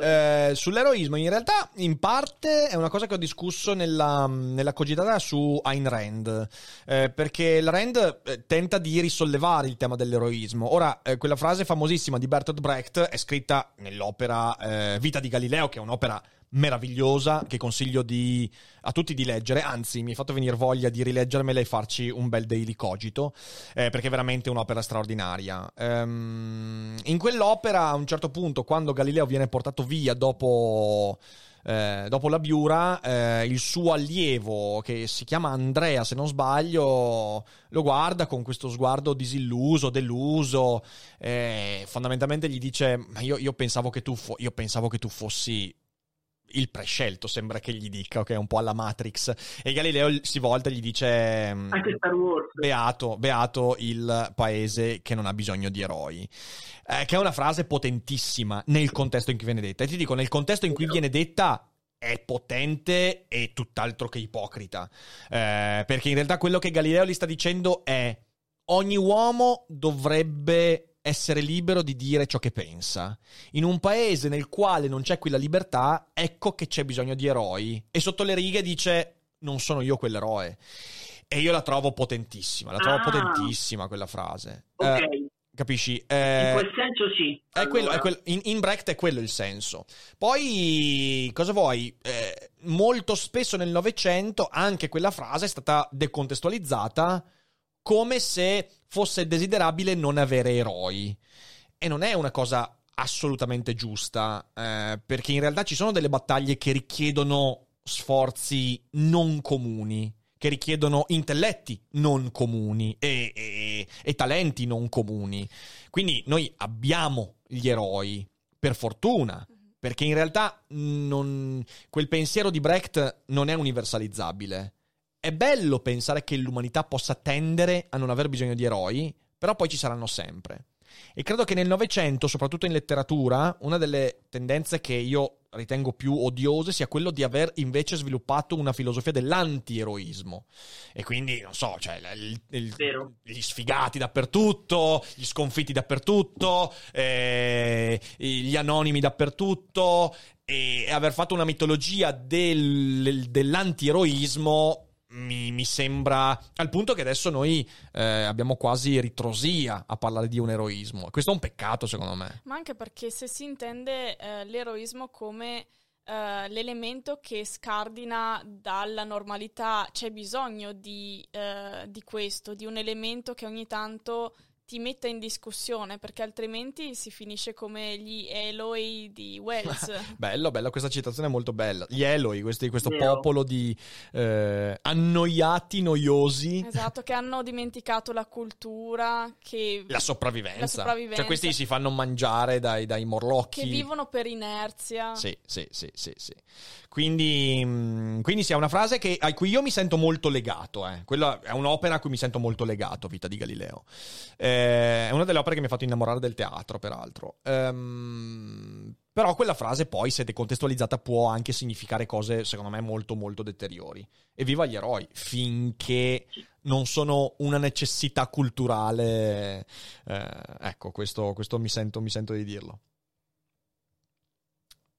Eh eh, sull'eroismo, in realtà, in parte è una cosa che ho discusso nella, nella cogitata su Ayn Rand. eh, perché la Rand eh, tenta di risollevare il tema dell'eroismo. Ora, eh, quella frase famosissima di Bertolt Brecht è scritta nell'opera eh, Vita di Galileo, che è un'opera meravigliosa che consiglio di- a tutti di leggere, anzi mi hai fatto venire voglia di rileggermela e farci un bel daily cogito, eh, perché è veramente un'opera straordinaria. Ehm, in quell'opera a un certo punto, quando Galileo viene portato via dopo... eh, dopo la Biura, eh, il suo allievo, che si chiama Andrea, se non sbaglio, lo guarda con questo sguardo disilluso, deluso. fondamentalmente gli dice: Ma io, io pensavo che fo- io pensavo che tu fossi il prescelto, sembra che gli dica, ok? Un po' alla Matrix. E Galileo si volta e gli dice: mm, Anche Star Wars. Beato, beato il paese che non ha bisogno di eroi. Eh, che è una frase potentissima nel contesto in cui viene detta. E ti dico, nel contesto in cui viene detta è potente e tutt'altro che ipocrita. Eh, perché in realtà quello che Galileo gli sta dicendo è ogni uomo dovrebbe essere libero di dire ciò che pensa. In un paese nel quale non c'è quella libertà, ecco che c'è bisogno di eroi. E sotto le righe dice non sono io quell'eroe. E io la trovo potentissima, la trovo Ah. potentissima quella frase. Ok, Eh, capisci? in Eh, quel senso sì. è quello, Allora, è quello- in, in Brecht è quello il senso. Poi, cosa vuoi? Eh, molto spesso nel Novecento anche quella frase è stata decontestualizzata come se fosse desiderabile non avere eroi. E non è una cosa assolutamente giusta, eh, perché in realtà ci sono delle battaglie che richiedono sforzi non comuni, che richiedono intelletti non comuni e, e- e talenti non comuni. Quindi noi abbiamo gli eroi, per fortuna, perché in realtà non- quel pensiero di Brecht non è universalizzabile. È bello pensare che l'umanità possa tendere a non aver bisogno di eroi, però poi ci saranno sempre. E credo che nel Novecento, soprattutto in letteratura, una delle tendenze che io ritengo più odiose sia quello di aver invece sviluppato una filosofia dell'antieroismo. E quindi, non so, cioè, il- il- gli sfigati dappertutto, gli sconfitti dappertutto, eh, gli anonimi dappertutto, e aver fatto una mitologia del- dell'antieroismo mi, mi sembra al punto che adesso noi eh, abbiamo quasi ritrosia a parlare di un eroismo. Questo è un peccato, secondo me. Ma anche perché se si intende eh, l'eroismo come eh, l'elemento che scardina dalla normalità. C'è bisogno di, eh, di questo, di un elemento che ogni tanto ti metta in discussione, perché altrimenti si finisce come gli Eloi di Wells. *laughs* Bello, bello, questa citazione è molto bella. Gli Eloi, questi- questo Vero. popolo di eh, annoiati, noiosi. esatto, che hanno dimenticato la cultura, che, La sopravvivenza. La sopravvivenza. Cioè, questi si fanno mangiare dai, dai morlocchi. che vivono per inerzia. Sì, sì, sì, sì, sì. Quindi, mh, quindi sì, è una frase che- a cui io mi sento molto legato. Eh. Quella è un'opera a cui mi sento molto legato, Vita di Galileo. Eh, è una delle opere che mi ha fatto innamorare del teatro, peraltro. Ehm, però quella frase poi, se decontestualizzata, può anche significare cose, secondo me, molto, molto deteriori. E viva gli eroi, finché non sono una necessità culturale. eh, ecco, questo, questo mi, sento, mi sento di dirlo.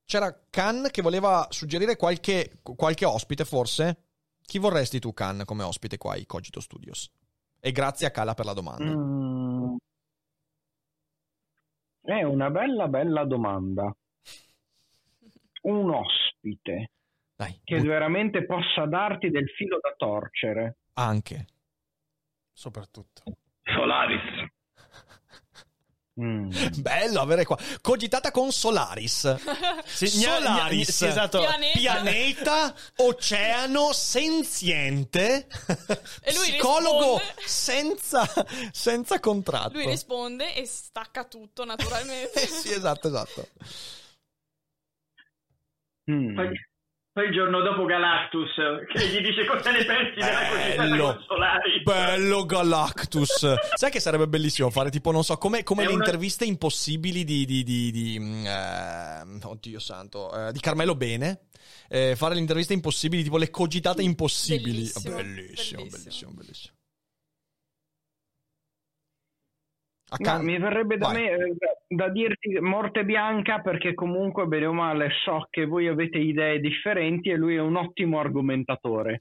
C'era Khan che voleva suggerire qualche, qualche ospite, forse? Chi vorresti tu, Khan, come ospite qua ai Cogito Studios? E grazie a Kala per la domanda. Mm. È una bella, bella domanda. Un ospite Dai, che bu- veramente possa darti del filo da torcere. anche. Soprattutto. Solaris. Mm. *laughs* Bello avere qua. Cogitata con Solaris. *laughs* Sì, Solaris. gna- sì, esatto. Pianeta. Pianeta, oceano, senziente. *laughs* E lui psicologo risponde- senza, senza contratto. Lui risponde e stacca tutto naturalmente. Sì, esatto, esatto. Mm. Poi, poi il giorno dopo Galactus che gli dice cosa ne pensi della cosiddetta Bello. Bello Galactus. Sai che sarebbe bellissimo fare tipo, non so, come, come le una- interviste impossibili di, di, di, di, eh, oddio santo, eh, di Carmelo Bene. Eh, fare le interviste impossibili, tipo le cogitate impossibili. Bellissimo, Bellissimo, bellissimo. bellissimo, bellissimo. A No, can- mi verrebbe da Vai. me eh, da, dirti morte bianca perché comunque bene o male so che voi avete idee differenti e lui è un ottimo argomentatore.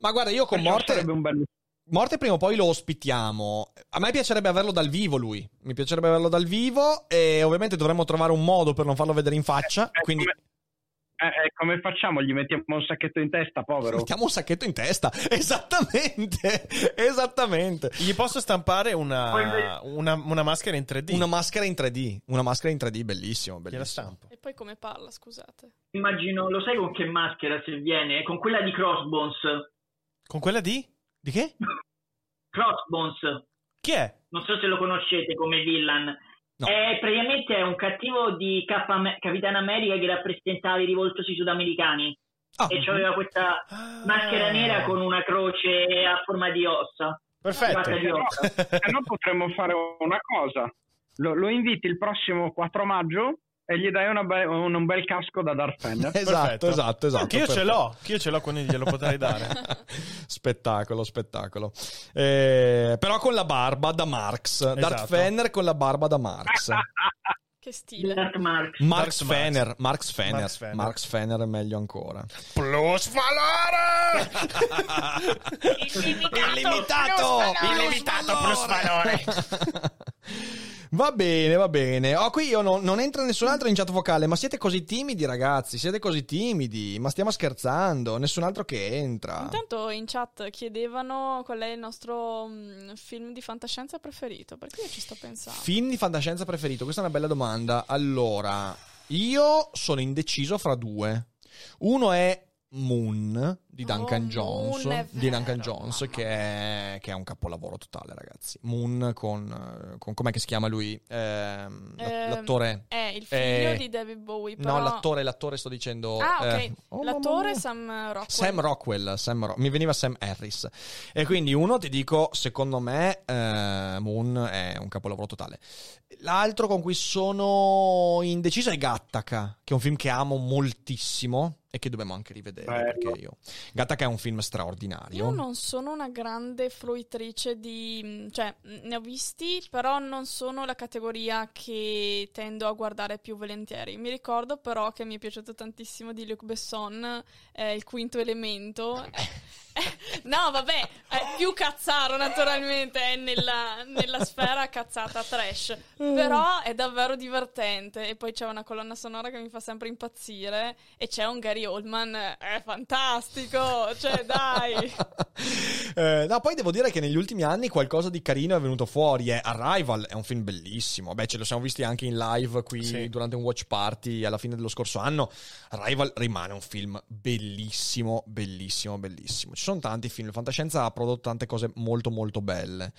Ma guarda, io con Morte... sarebbe un bello Morte prima o poi lo ospitiamo. A me piacerebbe averlo dal vivo lui. Mi piacerebbe averlo dal vivo e ovviamente dovremmo trovare un modo per non farlo vedere in faccia. Eh, Quindi come, eh, eh, come facciamo? Gli mettiamo un sacchetto in testa, povero. mettiamo un sacchetto in testa. *laughs* Esattamente. *laughs* Esattamente. Gli posso stampare una, una, una maschera in 3D. Una maschera in 3D. Una maschera in 3D, bellissimo, bellissimo. stampo. E poi come parla, scusate. Immagino, lo sai con che maschera se viene? Con quella di Crossbones. Con quella di? Di che? *laughs* Crossbones, Chi è? non so se lo conoscete come villain. No. È praticamente è un cattivo di Cap- Capitan America che rappresentava i rivoltosi sudamericani. Ah, E c'aveva questa maschera nera con una croce a forma di ossa. Perfetto. Di ossa. Se no potremmo fare una cosa. Lo, lo inviti il prossimo 4 maggio e gli dai una be- un, un bel casco da Darth Vader. *laughs* Esatto, Perfetto. esatto, esatto. Che io ce l'ho, che io ce l'ho, quindi glielo potrei *laughs* dare. spettacolo, spettacolo. Eh, però con la barba da Marx. Darth Esatto. Vader con la barba da Marx. *laughs* Che stile. Marx Darth Fener, Marx Fener, Marx Fener. Marx Fener è meglio ancora. Plus valore! Illimitato! Illimitato plus valore! Va bene, va bene. Oh, qui io non, non entra nessun altro in chat vocale, ma siete così timidi, ragazzi. Siete così timidi. Ma stiamo scherzando. Nessun altro che entra. Intanto in chat chiedevano qual è il nostro mm, film di fantascienza preferito, perché io ci sto pensando. Film di fantascienza preferito? Questa è una bella domanda. Allora, io sono indeciso fra due. Uno è Moon di Duncan Oh, Jones, di Duncan Jones che è, che è un capolavoro totale, ragazzi. Moon con, eh, con com'è che si chiama lui? Ehm, l'attore. È il figlio Eh, di David Bowie, No, però... l'attore, l'attore sto dicendo. Ah, ok. eh, oh, L'attore. Sam Rockwell. Sam Rockwell, Sam Ro- mi veniva Sam Harris. E quindi uno ti dico, secondo me, eh, Moon è un capolavoro totale. L'altro con cui sono indeciso è Gattaca, che è un film che amo moltissimo e che dobbiamo anche rivedere. Bello. Perché io... Gattaca è un film straordinario. Io non sono una grande fruitrice di... cioè, ne ho visti, però non sono la categoria che tendo a guardare più volentieri. Mi ricordo però che mi è piaciuto tantissimo di Luc Besson, eh, Il quinto elemento. *laughs* *laughs* No, vabbè, è più cazzaro naturalmente, è nella, nella sfera cazzata trash. Però è davvero divertente. E poi c'è una colonna sonora che mi fa sempre impazzire. E c'è un Gary Oldman, è fantastico. Cioè, dai. *laughs* Eh, no, poi devo dire che negli ultimi anni qualcosa di carino è venuto fuori. È Arrival è un film bellissimo. Beh, ce lo siamo visti anche in live qui Sì. durante un watch party alla fine dello scorso anno. Arrival rimane un film bellissimo, bellissimo, bellissimo. Ci sono tanti film. Fantascienza ha prodotto tante cose molto, molto belle.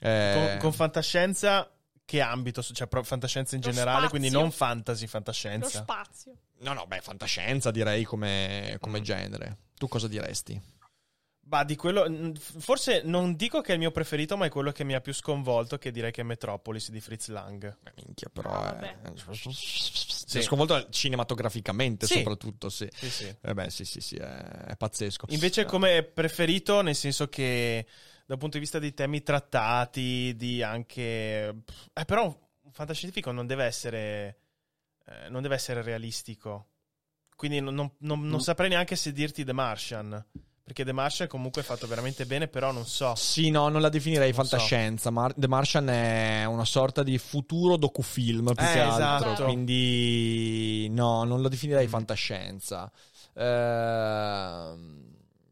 Eh, Con, con fantascienza, che ambito? Cioè, fantascienza in Lo generale, quindi spazio. non fantasy, Lo fantascienza. spazio. no, no, beh, fantascienza direi come, come genere. Tu cosa diresti? Bah, di quello. f- Forse non dico che è il mio preferito, ma è quello che mi ha più sconvolto, che direi che è Metropolis di Fritz Lang. Beh, minchia, però Ah, è... vabbè. Sì. è sconvolto cinematograficamente Sì. soprattutto, sì. Sì, sì. Eh beh, sì, sì, sì, è, è pazzesco. Invece, come preferito, nel senso che dal punto di vista dei temi trattati, di anche. Eh, però un fantascientifico non deve essere. eh, non deve essere realistico. Quindi non, non- non- non saprei neanche se dirti The Martian. Perché The Martian comunque è fatto veramente bene, però non so. Sì, no, non la definirei Non so. fantascienza. Mar- The Martian è una sorta di futuro docufilm più Eh, che altro. esatto. Quindi, no, non lo definirei fantascienza. Ehm,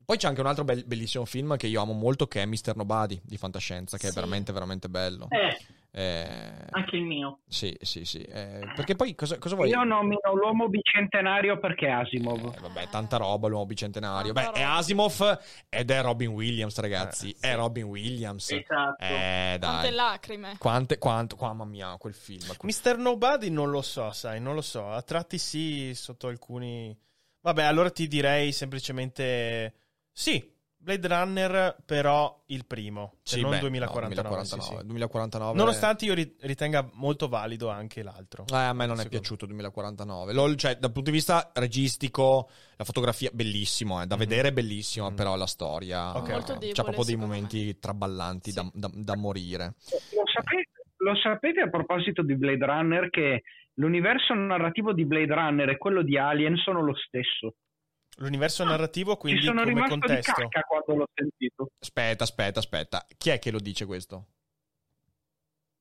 Poi c'è anche un altro bel- bellissimo film che io amo molto, che è Mr. Nobody di fantascienza, che è Sì. veramente, veramente bello. Eh, Eh, anche il mio. Sì, sì, sì. Eh, perché poi cosa, cosa vuoi? Io nomino l'uomo bicentenario perché è Asimov. Eh, vabbè, tanta roba l'uomo bicentenario. Tanta Beh, è roba. Asimov ed è Robin Williams, ragazzi. Eh, È Robin Williams. Esatto. Eh, Quante dai. lacrime. Quante, quanto, qua, mamma mia, quel film. quel- Mr. Nobody non lo so, sai, non lo so. A tratti sì, sotto alcuni. Vabbè, allora ti direi semplicemente sì. Blade Runner, però il primo, cioè Sì, non beh, 2049. no, sì, 2049, sì. 2049. Nonostante io ri- ritenga molto valido anche l'altro. Eh, a me non è piaciuto 2049. Lo- cioè, dal punto di vista registico, la fotografia bellissimo, eh, da Mhm. vedere bellissimo, Mhm. però la storia Ok, eh, Molto c'ha debole, proprio dei momenti traballanti Sì. da, da- da morire. Lo sapete, lo sapete a proposito di Blade Runner che l'universo narrativo di Blade Runner e quello di Alien sono lo stesso. L'universo narrativo, quindi sono come contesto. di cacca quando l'ho sentito. Aspetta, aspetta, aspetta. Chi è che lo dice questo?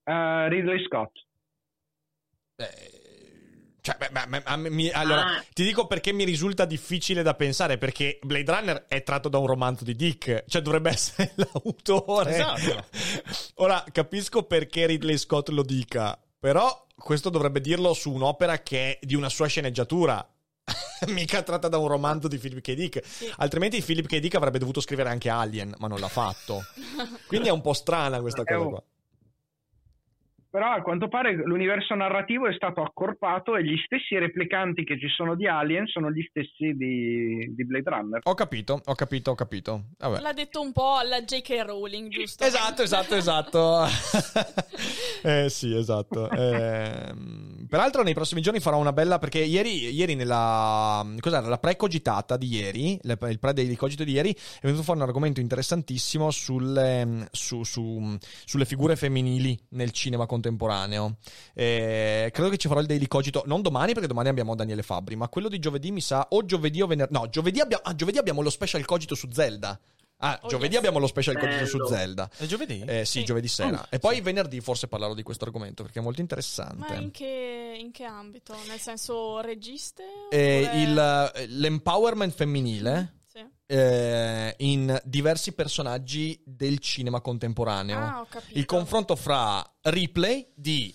Eh, Ridley Scott. Eh, Cioè, beh, beh, beh, mi- allora, Ah. ti dico perché mi risulta difficile da pensare, perché Blade Runner è tratto da un romanzo di Dick, cioè dovrebbe *laughs* essere l'autore. Esatto. *laughs* Ora, capisco perché Ridley Scott lo dica, però questo dovrebbe dirlo su un'opera che è di una sua sceneggiatura. *laughs* Mica tratta da un romanzo di Philip K. Dick. Sì. Altrimenti Philip K. Dick avrebbe dovuto scrivere anche Alien, ma non l'ha fatto. *laughs* Quindi è un po' strana questa cosa qua. Però a quanto pare l'universo narrativo è stato accorpato e gli stessi replicanti che ci sono di Alien sono gli stessi di, di Blade Runner. Ho capito, ho capito, ho capito. Vabbè. L'ha detto un po' alla J.K. Rowling, giusto? Esatto, esatto, esatto. *laughs* eh, sì, esatto. Ehm, peraltro, nei prossimi giorni farò una bella. Perché ieri, ieri nella. Cos'era? La pre-cogitata di ieri, il pre-daily cogito di ieri, è venuto fuori un argomento interessantissimo sulle, su- su- sulle figure femminili nel cinema contemporaneo. Eh, credo che ci farò il daily cogito, non domani, perché domani abbiamo Daniele Fabbri, ma quello di giovedì mi sa. O giovedì o venerdì. No, giovedì, abbia- ah, giovedì abbiamo lo special cogito su Zelda. Ah, Oh, giovedì yes. abbiamo lo special cogito su. Zelda. È giovedì? Eh, sì, Sì. giovedì sera. Oh, e poi venerdì forse parlerò di questo argomento perché è molto interessante. Ma in che, in che ambito? Nel senso registe? Eh, oppure- il- l'empowerment femminile Sì. eh, in diversi personaggi del cinema contemporaneo. Ah, ho capito. Il confronto fra Ripley di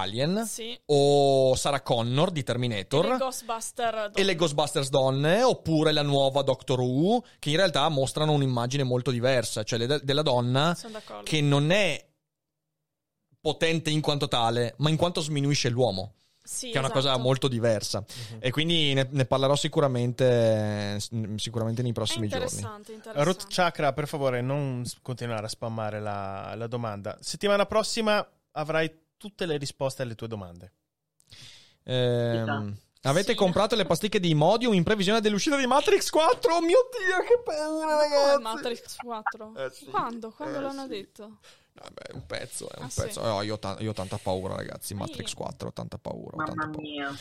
Alien Sì. o Sarah Connor di E Terminator. le Ghostbuster e le Ghostbusters donne, oppure la nuova Doctor Who, che in realtà mostrano un'immagine molto diversa, cioè le- della donna che non è potente in quanto tale, ma in quanto sminuisce l'uomo, Sì, che è una esatto. cosa molto diversa. E quindi ne, ne parlerò sicuramente, sicuramente nei È prossimi giorni. interessante, interessante. Root Chakra, per favore, non continuare a spammare la, la domanda. Settimana prossima avrai tutte le risposte alle tue domande. Ehm, avete Sì. comprato le pasticche di Imodium in previsione dell'uscita di Matrix 4? Oh mio Dio, che paura, Come ragazzi! Matrix 4? Eh, sì. Quando? Quando Eh, l'hanno sì. detto? Vabbè, è un pezzo, è un Ah, sì. pezzo. No, io, ho ta- io ho tanta paura, ragazzi. Matrix 4, ho tanta paura. ho tanta Mamma paura. mia.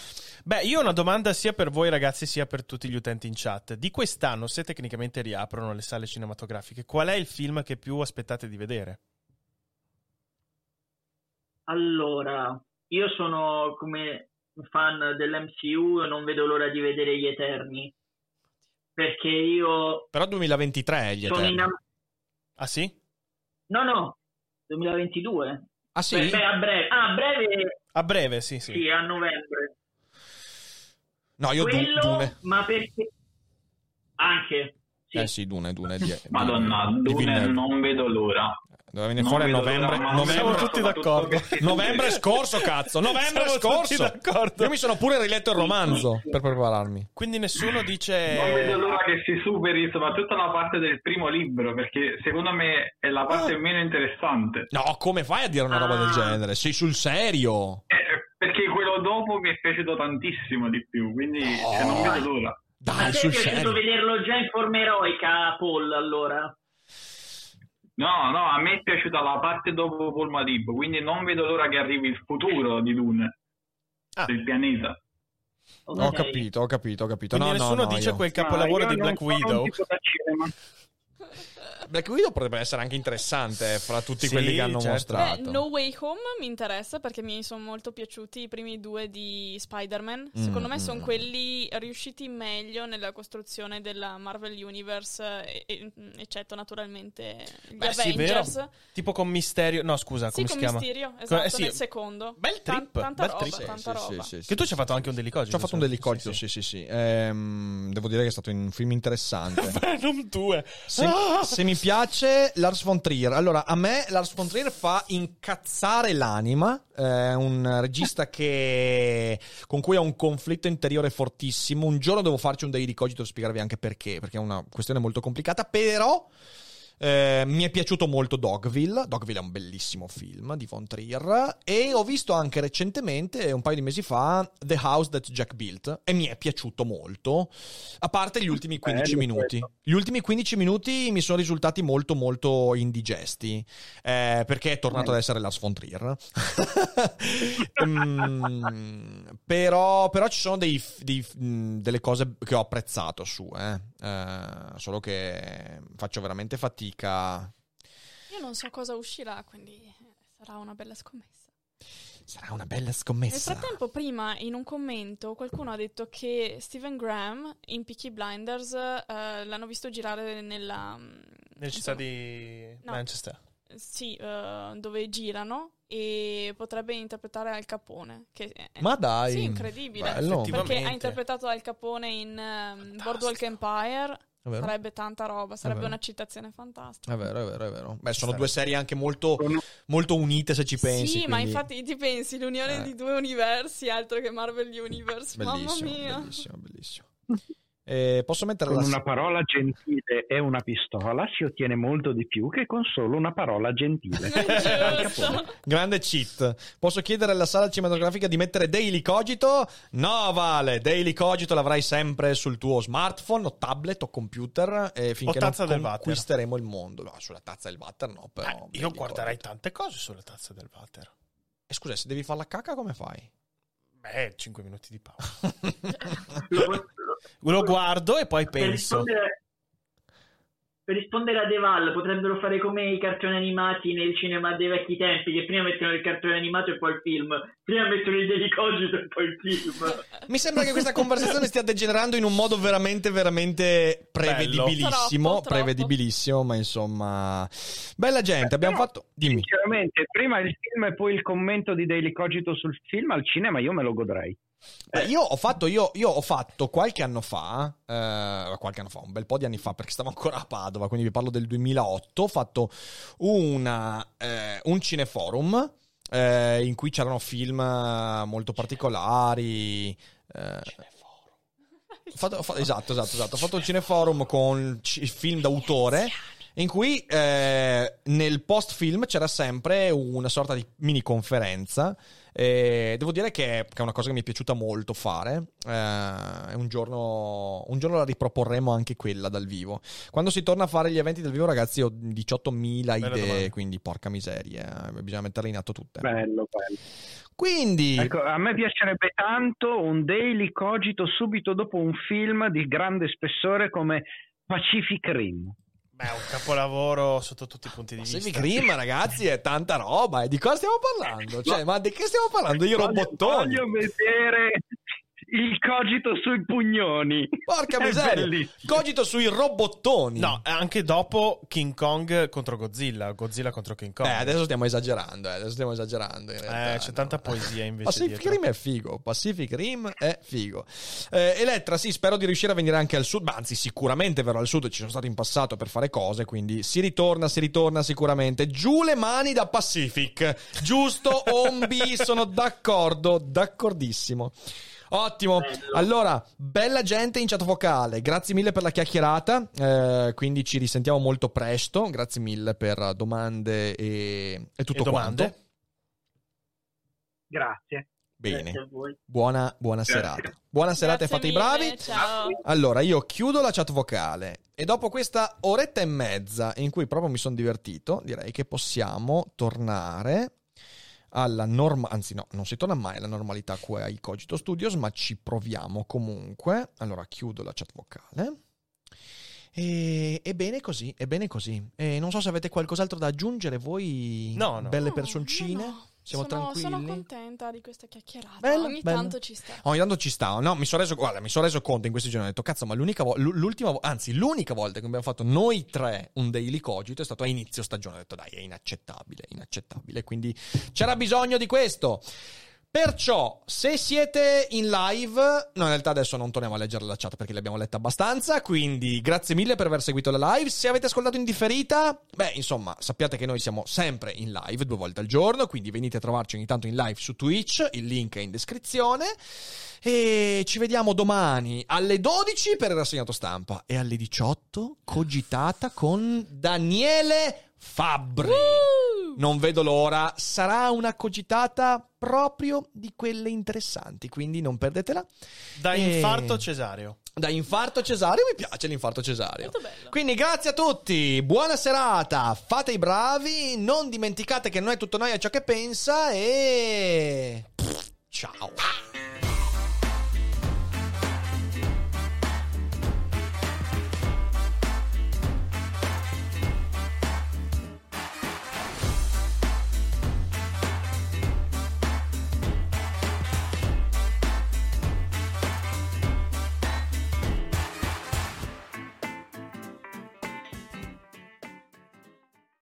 Beh, io ho una domanda sia per voi ragazzi sia per tutti gli utenti in chat. Di quest'anno, se tecnicamente riaprono le sale cinematografiche, qual è il film che più aspettate di vedere? Allora, io sono come fan dell'MCU e non vedo l'ora di vedere gli Eterni. Perché io Però 2023 gli sono Eterni. innam- Ah sì? No, no, 2022. Ah sì? Beh, beh, a breve. Ah, a breve, A breve, sì, sì. sì, a novembre. No, io Du- Quello, Dune. ma perché... Anche. Sì. Eh sì, Dune, Dune. Di, Madonna, di Dune Villeneuve. non vedo l'ora. Doveva venire Non fuori a novembre. novembre Siamo tutti d'accordo. Novembre scorso, cazzo! Novembre Siamo tutti scorso! d'accordo. Io mi sono pure riletto il romanzo per prepararmi. Quindi nessuno dice... Non vedo l'ora che si superi soprattutto la parte del primo libro, perché secondo me è la parte meno interessante. No, come fai a dire una roba del Ah. genere? Sei sul serio? Eh, perché quello dopo mi è piaciuto tantissimo di più, quindi cioè, non vedo l'ora. A Dai, te è sul piaciuto serio. vederlo già in forma eroica, Paul, allora? No, no, a me è piaciuta la parte dopo Paul Madib, quindi non vedo l'ora che arrivi il futuro di Dune, Ah. del pianeta. Ho Ok. capito, ho capito, ho capito. Quindi No, no, nessuno no, dice io- quel Ma capolavoro io di Black Widow. Black Widow potrebbe essere anche interessante eh, fra tutti Sì, quelli che hanno certo. mostrato. Beh, No Way Home mi interessa perché mi sono molto piaciuti i primi due di Spider-Man. Secondo Mm, me sono mm. quelli riusciti meglio nella costruzione della Marvel Universe, eccetto naturalmente gli Beh, sì, vero. Avengers. Tipo con Misterio... No, scusa, sì, come con si chiama? Mysterio, Co- esatto, eh, sì. nel secondo. Bel Tan- trip, tanta bel roba, trip. Sì, tanta sì, roba. sì, sì, Che tu sì. ci hai fatto anche un delicogito. Ci ho fatto un delicogito, sì, sì, sì. Ehm, devo dire che è stato un film interessante. *laughs* Venom 2. Se, Ah! se mi piace Lars von Trier, allora a me Lars von Trier fa incazzare l'anima. È un regista che con cui ho un conflitto interiore fortissimo. Un giorno devo farci un daily cogito per spiegarvi anche perché, perché è una questione molto complicata. Però eh, mi è piaciuto molto Dogville. Dogville è un bellissimo film di Von Trier. E ho visto anche recentemente, un paio di mesi fa, The House That Jack Built. E mi è piaciuto molto. A parte gli ultimi 15 Bello minuti. quello. Gli ultimi 15 minuti mi sono risultati molto, molto indigesti. eh, perché è tornato ad essere Lars von Trier. Mm, *laughs* però, però ci sono dei, dei- delle cose che ho apprezzato su. eh. Eh, solo che faccio veramente fatica. Io non so cosa uscirà, quindi sarà una bella scommessa. Sarà una bella Nel scommessa. frattempo, prima in un commento qualcuno ha detto che Steven Graham in Peaky Blinders eh, l'hanno visto girare nella. mm, Nella città di No. Manchester. Sì, eh, dove girano e potrebbe interpretare Al Capone. Che è- Ma dai. Sì, incredibile. Bello. Perché ha interpretato Al Capone in ehm, Boardwalk Empire. Sarebbe tanta roba, sarebbe una citazione fantastica. È vero, è vero, è vero. Beh, sono due serie anche molto, molto unite se ci pensi. sì, ma quindi- infatti ti pensi l'unione Eh. di due universi, altro che Marvel Universe. Bellissimo, Mamma mia. bellissimo, bellissimo. *laughs* Eh, posso mettere Con la... una parola gentile e una pistola si ottiene molto di più che con solo una parola gentile. *laughs* Grande cheat. Posso chiedere alla sala cinematografica di mettere Daily Cogito? No, Vale. Daily Cogito l'avrai sempre sul tuo smartphone o tablet o computer eh, finché O tazza non del water. conquisteremo il mondo. No, sulla tazza del water no, però. Eh, io guarderei Cogito. tante cose sulla tazza del water. E scusa, se devi fare la cacca come fai? Beh, 5 minuti di pausa. *laughs* Lo Lo guardo e poi per penso. rispondere, per rispondere a Deval potrebbero fare come i cartoni animati nel cinema dei vecchi tempi che prima mettono il cartone animato e poi il film prima mettono il delicogito e poi il film *laughs* Mi sembra che questa conversazione stia degenerando in un modo veramente, veramente prevedibilissimo. Troppo, troppo. Prevedibilissimo, ma insomma. Bella gente, abbiamo Però, fatto. Dimmi. Sinceramente, prima il film e poi il commento di Daily Cogito sul film al cinema io me lo godrei. Beh, io ho fatto, io, io ho fatto qualche anno fa, eh, qualche anno fa, un bel po' di anni fa, perché stavo ancora a Padova, quindi vi parlo del 2008. Ho fatto una, eh, un cineforum eh, in cui c'erano film molto particolari. eh, fatto- fatto- esatto, esatto, esatto. Ho fatto un cineforum con ci- film d'autore. in cui eh, nel post film c'era sempre una sorta di mini conferenza. E devo dire che, che è una cosa che mi è piaciuta molto fare. Eh, un, giorno, un giorno la riproporremo anche quella dal vivo. Quando si torna a fare gli eventi dal vivo, ragazzi, ho 18.000 Bella idee, domanda. quindi porca miseria, eh, bisogna metterle in atto tutte. Bello, bello. Quindi, Ecco, a me piacerebbe tanto un daily cogito subito dopo un film di grande spessore come Pacific Rim. Beh, è un capolavoro sotto tutti i punti di Pacific vista. Rim, ragazzi, è tanta roba. E di cosa stiamo parlando? Cioè, ma di che stiamo parlando? Voglio- robottoni. Voglio vedere il cogito sui pugnoni. Porca È miseria. bellissimo. Cogito sui robottoni. No, anche dopo King Kong contro Godzilla, Godzilla contro King Kong. Eh, adesso stiamo esagerando, eh, adesso stiamo esagerando in realtà. Eh, c'è tanta poesia invece Pacific dietro. Rim è figo, Pacific Rim è figo. Eh, Elettra, sì, spero di riuscire a venire anche al sud, ma anzi sicuramente verrò al sud, ci sono stato in passato per fare cose, quindi si ritorna, si ritorna sicuramente. Giù le mani da Pacific, giusto Ombi, *laughs* sono d'accordo, d'accordissimo. Ottimo, allora, bella gente in chat vocale, grazie mille per la chiacchierata, eh, quindi ci risentiamo molto presto, grazie mille per domande e, e tutto E domande? quanto. Grazie. Bene. Buona, buona serata. Buona serata e fate i mille, bravi. Ciao. Allora, io chiudo la chat vocale e dopo questa oretta e mezza in cui proprio mi sono divertito, direi che possiamo tornare alla norma, anzi no, non si torna mai alla normalità qua ai Cogito Studios, ma ci proviamo comunque. Allora, chiudo la chat vocale. E, e bene così, è bene così. E non so se avete qualcos'altro da aggiungere voi, No, no. belle No, personcine. no, no. Siamo sono, tranquilli. Sono contenta di questa chiacchierata. Bello, Ogni bello. tanto ci sta. Ogni tanto ci sta, no? Mi sono reso, guarda, mi sono reso conto in questi giorni. Ho detto, cazzo, ma l'unica vo- l'ultima, vo- anzi, l'unica volta che abbiamo fatto noi tre un daily cogito è stato a inizio stagione. Ho detto, dai, è inaccettabile, inaccettabile. Quindi c'era bisogno di questo. Perciò, se siete in live, no, in realtà adesso non torniamo a leggere la chat perché l'abbiamo letta abbastanza. Quindi, grazie mille per aver seguito la live. Se avete ascoltato in differita, beh, insomma, sappiate che noi siamo sempre in live due volte al giorno. Quindi venite a trovarci ogni tanto in live su Twitch. Il link è in descrizione. E ci vediamo domani alle 12 per il rassegnato stampa e alle 18 cogitata con Daniele Fabbri. Non vedo l'ora, sarà una cogitata proprio di quelle interessanti, quindi non perdetela. Da E- infarto cesareo. Da infarto cesareo mi piace l'infarto cesareo. Molto bello. Quindi grazie a tutti, buona serata, fate i bravi, non dimenticate che non è tutto noi a ciò che pensa e ciao.